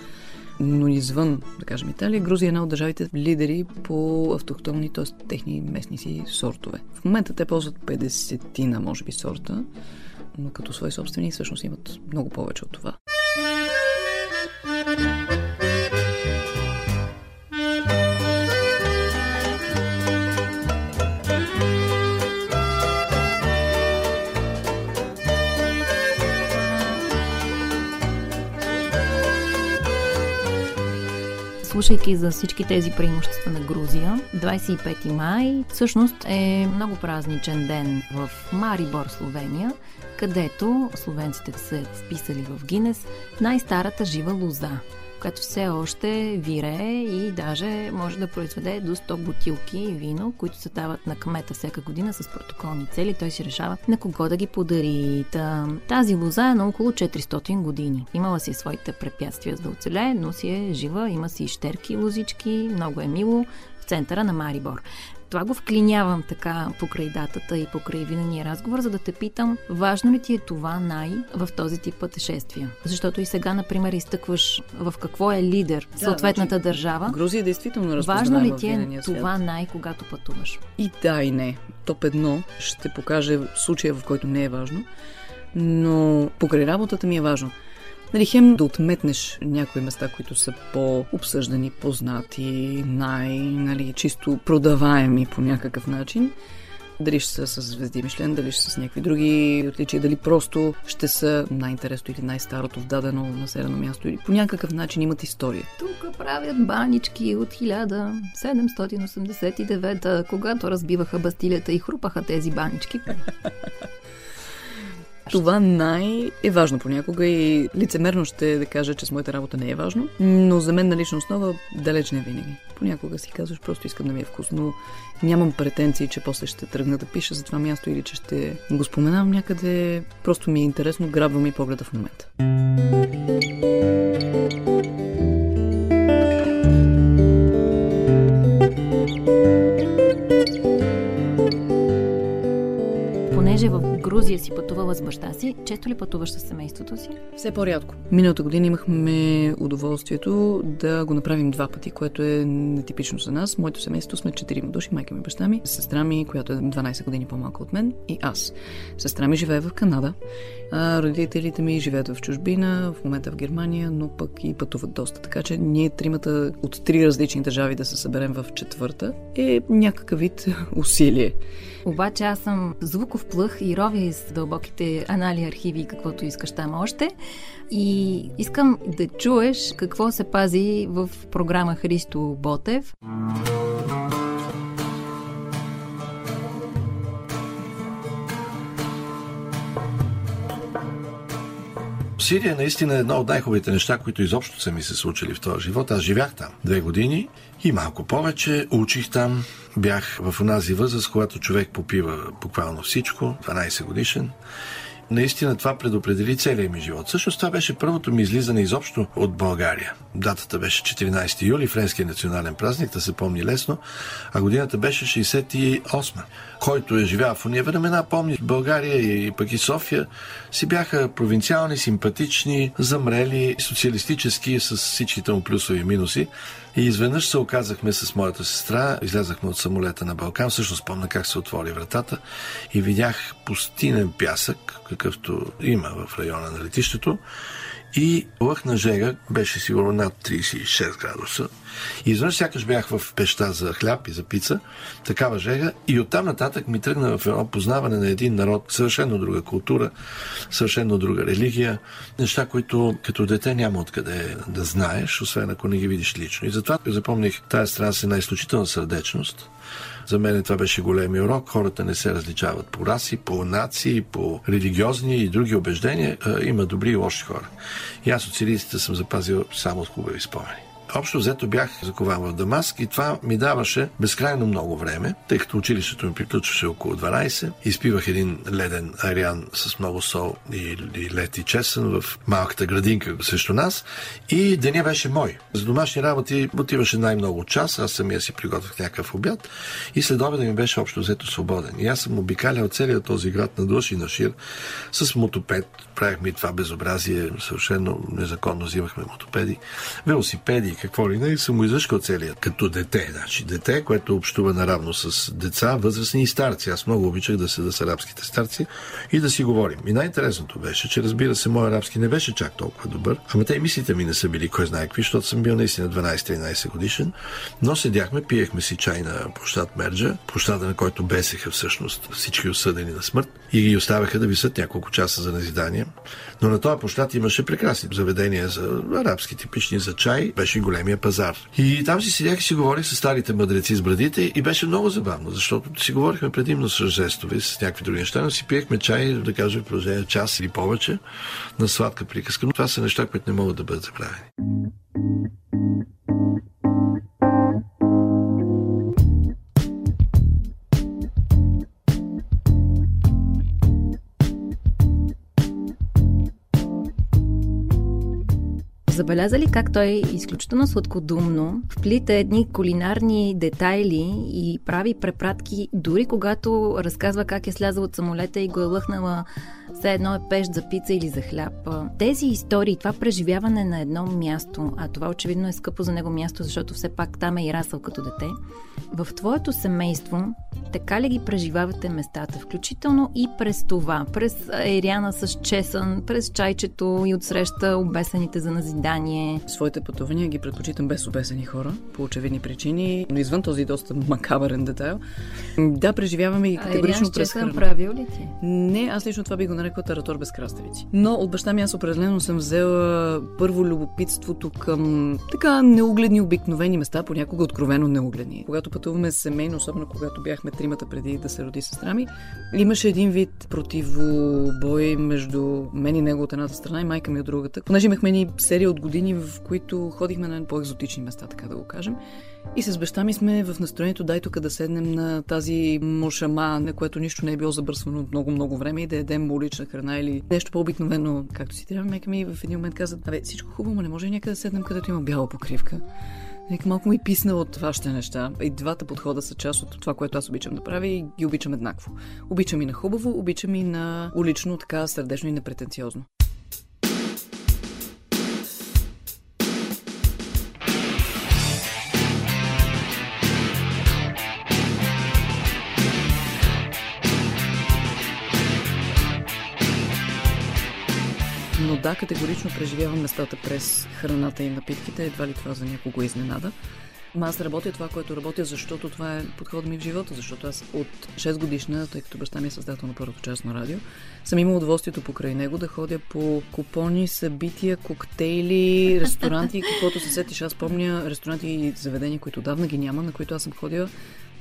S8: Но извън, да кажем, Италия, Грузия е една от държавите лидери по автохтонни, т.е. техни местни си сортове. В момента те ползват 50 може би, сорта, но като свои собствени всъщност имат много повече от това.
S2: Слушайки за всички тези преимущества на Грузия, 25 май всъщност е много празничен ден в Марибор, Словения, където словенците са вписали в Гинес най-старата жива лоза която все още вирее и даже може да произведе до 100 бутилки вино, които се дават на кмета всяка година с протоколни цели. Той си решава на кого да ги подари. Тази лоза е на около 400 години. Имала си своите препятствия за да оцелее, но си е жива, има си и щерки лозички, много е мило центъра на Марибор. Това го вклинявам така покрай датата и покрай винения разговор, за да те питам, важно ли ти е това най в този тип пътешествия? Защото и сега, например, изтъкваш в какво е лидер да, съответната значи, държава.
S8: Грузия действително
S2: Важно ли ти е това най, когато пътуваш?
S8: И да, и не. Топ едно ще покаже случая, в който не е важно, но покрай работата ми е важно. Нали, хем да отметнеш някои места, които са по-обсъждани, познати, най, нали, чисто продаваеми по някакъв начин. Дали ще са с звезди Мишлен, дали ще са с някакви други отличия, дали просто ще са най-интересно или най-старото в дадено населено място или по някакъв начин имат история.
S2: Тук правят банички от 1789, когато разбиваха бастилията и хрупаха тези банички.
S8: Това най е важно понякога и лицемерно ще да кажа, че с моята работа не е важно, но за мен на лична основа далеч не винаги. Понякога си казваш, просто искам да ми е вкусно. Нямам претенции, че после ще тръгна да пиша за това място или че ще го споменавам някъде. Просто ми е интересно, грабва ми погледа в момента.
S2: в Грузия си пътувала с баща си, често ли пътуваш с семейството си?
S8: Все по-рядко. Миналата година имахме удоволствието да го направим два пъти, което е нетипично за нас. Моето семейство сме четирима души, майка ми, баща ми, сестра ми, която е 12 години по-малка от мен и аз. Сестра ми живее в Канада, а родителите ми живеят в чужбина, в момента в Германия, но пък и пътуват доста. Така че ние тримата от три различни държави да се съберем в четвърта е някакъв вид усилие.
S2: Обаче аз съм звуков плъх и ровя из дълбоките анали, архиви и каквото искаш там още. И искам да чуеш какво се пази в програма Христо Ботев.
S9: Сирия наистина е едно от най-хубавите неща, които изобщо са ми се случили в този живот. Аз живях там две години и малко повече. Учих там. Бях в онази възраст, когато човек попива буквално всичко, 12 годишен наистина това предопредели целият ми живот. Също това беше първото ми излизане изобщо от България. Датата беше 14 юли, френския национален празник, да се помни лесно, а годината беше 68 Който е живял в уния времена, помни България и пък и София, си бяха провинциални, симпатични, замрели, социалистически, с всичките му плюсови и минуси. И изведнъж се оказахме с моята сестра, излязахме от самолета на Балкан, също спомня как се отвори вратата и видях пустинен пясък, какъвто има в района на летището и лъхна жега, беше сигурно над 36 градуса. И изведнъж сякаш бях в пеща за хляб и за пица, такава жега, и оттам нататък ми тръгна в едно познаване на един народ, съвършено друга култура, съвършено друга религия, неща, които като дете няма откъде да знаеш, освен ако не ги видиш лично. И затова запомних тази страна с една изключителна сърдечност, за мен това беше големи урок. Хората не се различават по раси, по нации, по религиозни и други убеждения. Има добри и лоши хора. И аз от сирийците съм запазил само хубави спомени. Общо взето бях закован в Дамаск и това ми даваше безкрайно много време, тъй като училището ми приключваше около 12. Изпивах един леден ариан с много сол и, и лед и чесън в малката градинка срещу нас и деня беше мой. За домашни работи отиваше най-много час, аз самия си приготвях някакъв обяд и след обеда ми беше общо взето свободен. И аз съм обикалял целият този град на душ и на шир с мотопед. Правихме и това безобразие, съвършено незаконно взимахме мотопеди, велосипеди какво ли не, и съм го излъжкал целият. Като дете, значи дете, което общува наравно с деца, възрастни и старци. Аз много обичах да седа с арабските старци и да си говорим. И най-интересното беше, че разбира се, моят арабски не беше чак толкова добър, ама те и мислите ми не са били кой знае какви, защото съм бил наистина 12-13 годишен, но седяхме, пиехме си чай на площад Мерджа, площада на който бесеха всъщност всички осъдени на смърт и ги оставяха да висят няколко часа за назидание. Но на този площад имаше прекрасни заведения за арабски типични за чай. Беше големия пазар. И там си седях и си говорих с старите мъдреци с брадите и беше много забавно, защото си говорихме предимно с жестове, с някакви други неща, но си пиехме чай, да кажем, продължение час или повече на сладка приказка. Но това са неща, които не могат да бъдат забравени.
S2: Забелязали как той изключително сладкодумно вплита едни кулинарни детайли и прави препратки, дори когато разказва как е слязал от самолета и го е лъхнала все едно е пещ за пица или за хляб. Тези истории, това преживяване на едно място, а това очевидно е скъпо за него място, защото все пак там е и расъл като дете, в твоето семейство така ли ги преживавате местата, включително и през това, през Ериана с чесън, през чайчето и отсреща обесените за назидание?
S8: Своите пътувания ги предпочитам без обесени хора, по очевидни причини, но извън този доста макабърен детайл. Да, преживяваме ги категорично през
S2: храна. правил ли ти?
S8: Не, аз лично това би го нарекла таратор без краставици. Но от баща ми аз определено съм взела първо любопитството към така неугледни обикновени места, понякога откровено неугледни. Когато пътуваме семейно, особено когато бяхме тримата преди да се роди сестра ми, имаше един вид противобой между мен и него от едната страна и майка ми от другата. Понеже имахме ни серия от години, в които ходихме на по-екзотични места, така да го кажем. И с баща ми сме в настроението дай тук да седнем на тази мушама, на което нищо не е било забърсвано от много-много време и да ядем улична храна или нещо по-обикновено, както си трябва. Мека ми в един момент каза, абе, всичко хубаво, не може някъде да седнем, където има бяла покривка. Нека малко ми писна от вашите неща. И двата подхода са част от това, което аз обичам да правя и ги обичам еднакво. Обичам и на хубаво, обичам и на улично, така сърдечно и непретенциозно. Да, категорично преживявам местата през храната и напитките. Едва ли това за някого изненада. Ма аз работя това, което работя, защото това е подходът ми в живота, защото аз от 6 годишна, тъй като баща ми е създател на първото частно радио, съм имал удоволствието покрай него да ходя по купони, събития, коктейли, ресторанти, каквото се сетиш. Аз помня ресторанти и заведения, които давна ги няма, на които аз съм ходила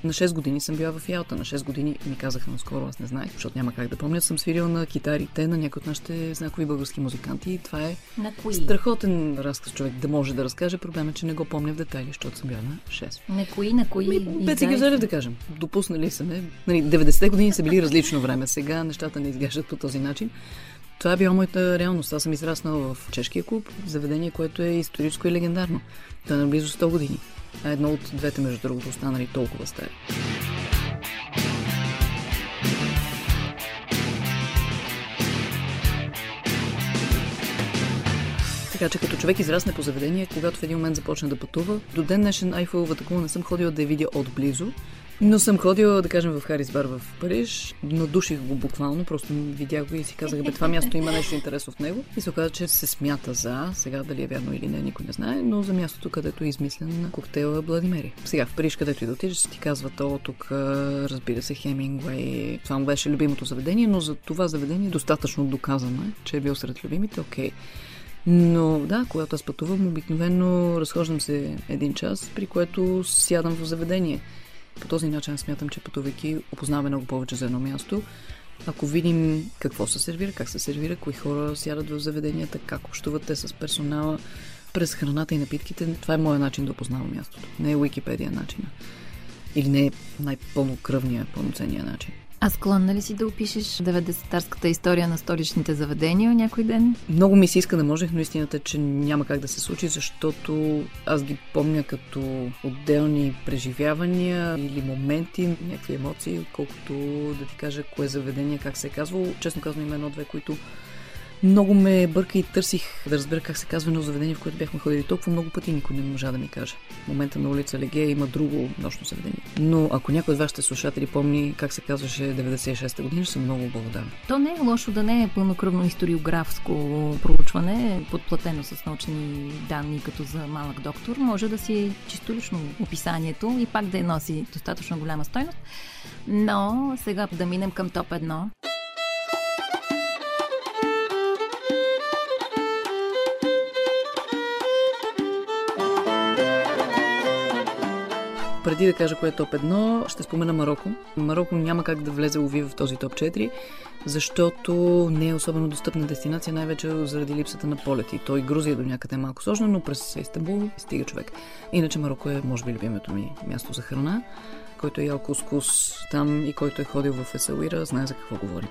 S8: на 6 години съм била в Ялта. На 6 години ми казаха наскоро, аз не знаех, защото няма как да помня. Съм свирила на китарите на някои от нашите знакови български музиканти. И това е
S2: на кои?
S8: страхотен разказ човек да може да разкаже. Проблема е, че не го помня в детайли, защото съм била на 6.
S2: На кои, на кои?
S8: Пет ги взели да кажем. Допуснали са ме. Нали, 90-те години са били различно време. Сега нещата не изглеждат по този начин. Това е била моята реалност. Аз съм израснала в чешкия клуб, заведение, което е историческо и легендарно. Това е на близо 100 години а едно от двете, между другото, останали толкова стари. Така че като човек израсне по заведение, когато в един момент започне да пътува, до ден днешен Айфеловата кула не съм ходила да я видя отблизо, Но съм ходила, да кажем, в Харис Бар в Париж. Надуших го буквално, просто видях го и си казах, бе, това място има нещо интересно в него. И се оказа, че се смята за, сега дали е вярно или не, никой не знае, но за мястото, където е измислен на коктейла Бладимери. Сега в Париж, където и да отидеш, ти казва то, тук разбира се Хемингуей. Това му беше любимото заведение, но за това заведение достатъчно доказано е, че е бил сред любимите, окей. Okay. Но да, когато аз пътувам, обикновено разхождам се един час, при което сядам в заведение. По този начин смятам, че пътувайки опознаваме много повече за едно място. Ако видим какво се сервира, как се сервира, кои хора сядат в заведенията, как общуват те с персонала, през храната и напитките, това е моят начин да опознавам мястото. Не е Википедия начина. Или не е най-пълнокръвния, пълноценния начин.
S2: А склонна ли си да опишеш 90-тарската история на столичните заведения някой ден?
S8: Много ми се иска да можех, но истината е, че няма как да се случи, защото аз ги помня като отделни преживявания или моменти, някакви емоции, отколкото да ти кажа кое заведение, как се е казвало. Честно казвам, има едно-две, които много ме бърка и търсих да разбера как се казва едно заведение, в което бяхме ходили толкова много пъти, никой не можа да ми каже. В момента на улица Легея има друго нощно заведение. Но ако някой от вашите слушатели помни как се казваше 96-та година, ще съм много благодарна.
S2: То не е лошо да не е пълнокръвно историографско проучване, подплатено с научни данни, като за малък доктор. Може да си е чисто лично описанието и пак да я носи достатъчно голяма стойност. Но сега да минем към топ 1.
S8: Преди да кажа кое е топ 1, ще спомена Марокко. Марокко няма как да влезе лови в този топ 4, защото не е особено достъпна дестинация, най-вече заради липсата на полети. Той Грузия до някъде е малко сложно, но през Истанбул стига човек. Иначе Марокко е, може би, любимото ми място за храна който е ял кускус там и който е ходил в Есауира, знае за какво говорим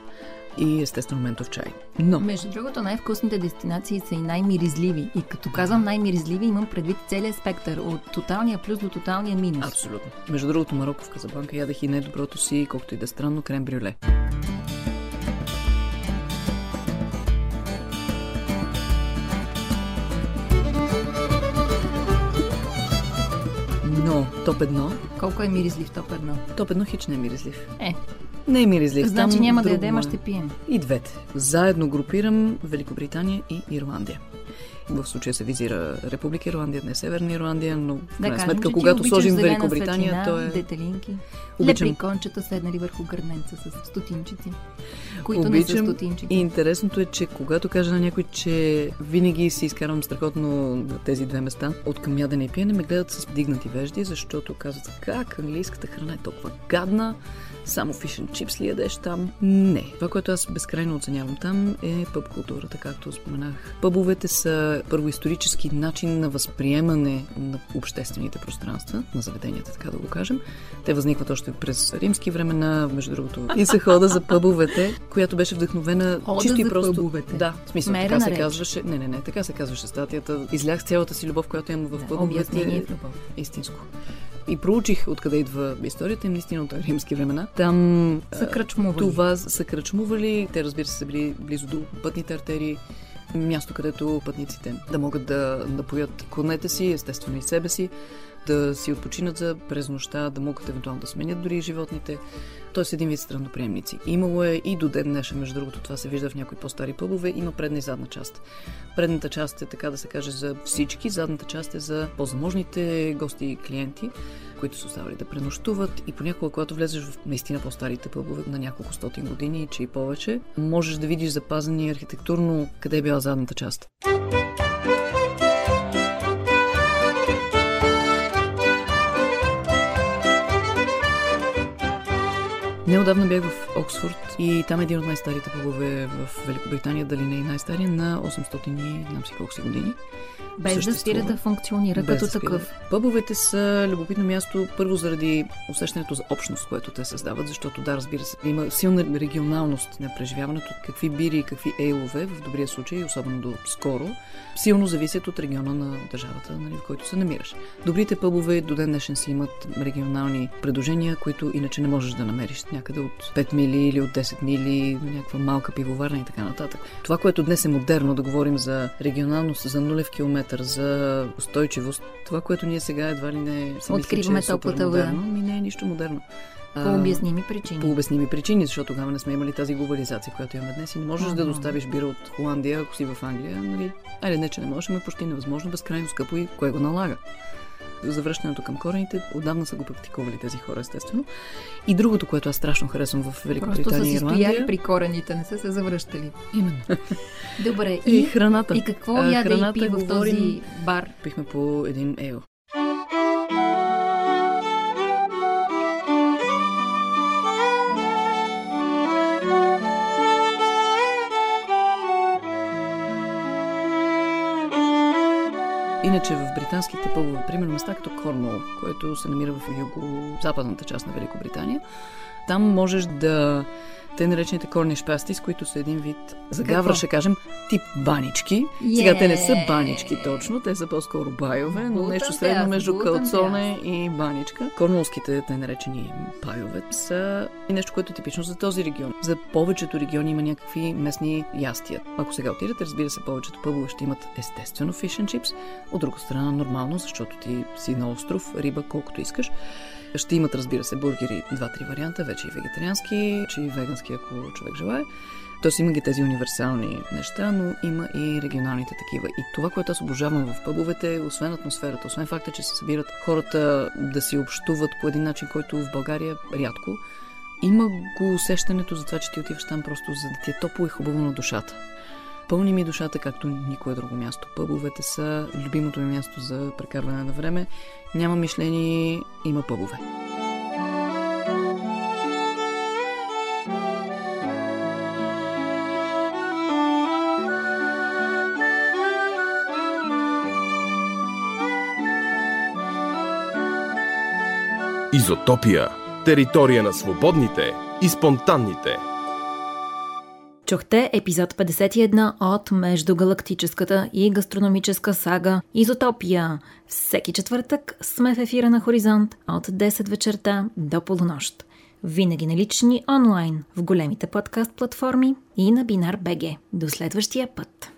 S8: и естествено ментов чай. Но...
S2: Между другото, най-вкусните дестинации са и най-миризливи. И като казвам най-миризливи, имам предвид целият спектър от тоталния плюс до тоталния минус.
S8: Абсолютно. Между другото, Марокко в Казабланка ядах и най-доброто си, колкото и да е странно, крем брюле. Но топ едно.
S2: Колко е миризлив топ едно?
S8: Топ едно хич не е миризлив.
S2: Е,
S8: не е миризлив.
S2: Значи Там няма да ядем, а ще пием.
S8: И двете. Заедно групирам Великобритания и Ирландия. В случая се визира Република Ирландия, не Северна Ирландия, но в крайна да сметка, когато сложим Великобритания,
S2: светлина,
S8: то е...
S2: Детелинки, обичам... леприкончета седнали върху гърненца с стотинчици, които
S8: обичам...
S2: не са стотинчици.
S8: И интересното е, че когато кажа на някой, че винаги си изкарвам страхотно на тези две места, от към ядене и пиене, ме гледат с дигнати вежди, защото казват как английската храна е толкова гадна, само фишен чипс ли ядеш там? Не. Това, което аз безкрайно оценявам там е пъб културата, както споменах. Пъбовете са първо исторически начин на възприемане на обществените пространства, на заведенията, така да го кажем. Те възникват още през римски времена, между другото. И се хода за пъбовете, която беше вдъхновена
S2: хода
S8: чисто
S2: и
S8: просто.
S2: Пъбовете.
S8: Да, в смисъл,
S2: Мерена
S8: така се
S2: реч.
S8: казваше. Не, не, не, така се казваше статията. Излях цялата си любов, която имам в
S2: Да,
S8: пъбовете.
S2: обяснение в любов.
S8: Истинско и проучих откъде идва историята им наистина от римски времена. Там
S2: Са кръчмували.
S8: Това са кръчмували. Те, разбира се, са били близо до пътните артерии. Място, където пътниците да могат да напоят конете си, естествено и себе си, да си отпочинат за през нощта, да могат евентуално да сменят дори животните. Тоест един вид странноприемници. Имало е и до ден днешен, между другото, това се вижда в някои по-стари пъбове, има предна и задна част. Предната част е, така да се каже, за всички, задната част е за по-заможните гости и клиенти, които са оставали да пренощуват и понякога, когато влезеш в наистина по-старите пъбове на няколко стотин години, че и повече, можеш да видиш запазени архитектурно къде е била задната част. Неодавна бях в Оксфорд и там е един от най-старите пъбове в Великобритания, дали не и най-стария, на 800 и не знам си колко си години.
S2: Без да спира да функционира
S8: Без
S2: като
S8: да
S2: такъв.
S8: Пъбовете са любопитно място, първо заради усещането за общност, което те създават, защото да, разбира се, има силна регионалност на преживяването. Какви бири и какви ейлове, в добрия случай, особено до скоро, силно зависят от региона на държавата, нали, в който се намираш. Добрите пъбове до ден днешен си имат регионални предложения, които иначе не можеш да намериш някъде от 5 мили или от 10 мили, някаква малка пивоварна и така нататък. Това, което днес е модерно, да говорим за регионалност, за нулев километър, за устойчивост. Това, което ние сега едва ли не си
S2: Откриваме
S8: мисля, че е
S2: топлата вода.
S8: ми не е нищо модерно.
S2: По обясними причини.
S8: По обясними причини, защото тогава не сме имали тази глобализация, която имаме днес и не можеш да доставиш бира от Холандия, ако си в Англия. Нали? Айде, не, че не можеш, но е почти невъзможно, безкрайно скъпо и кое го налага. Завръщането към корените, отдавна са го практикували тези хора, естествено. И другото, което аз страшно харесвам в
S2: Просто са
S8: Великобритания и Ирландия...
S2: стояли при корените, не са се завръщали.
S8: Именно.
S2: Добре,
S8: И,
S2: и,
S8: храната.
S2: и какво яде и пи в този бар?
S8: Пихме по един ейл. Иначе в британските пъбове, примерно места като Корнуол, който се намира в юго-западната част на Великобритания, там можеш да те наречените корниш пасти, с които са един вид загавра, ще кажем, тип банички. Сега те не са
S2: Е.
S8: банички точно, те са по-скоро байове, но
S2: Бутам
S8: нещо средно между калцоне и баничка. Корнуолските те наречени пайове са и нещо, което е типично за този регион. За повечето региони има някакви местни ястия. Ако сега отидете, разбира се, повечето пъбове ще имат естествено фиш and чипс. От друга страна нормално, защото ти си на остров, риба колкото искаш. Ще имат, разбира се, бургери, два-три варианта, вече и вегетариански, че и вегански, ако човек желая. Тоест има ги тези универсални неща, но има и регионалните такива. И това, което аз обожавам в пъбовете, освен атмосферата, освен факта, че се събират хората да си общуват по един начин, който в България рядко, има го усещането за това, че ти отиваш там просто за да ти е топло и хубаво на душата. Пълни ми душата, както никое друго място. Пъбовете са любимото ми място за прекарване на време. Няма мишлени, има пъбове.
S1: Изотопия. Територия на свободните и спонтанните.
S2: Чухте епизод 51 от Междугалактическата и гастрономическа сага Изотопия. Всеки четвъртък сме в ефира на Хоризонт от 10 вечерта до полунощ. Винаги налични онлайн в големите подкаст платформи и на Бинар БГ. До следващия път!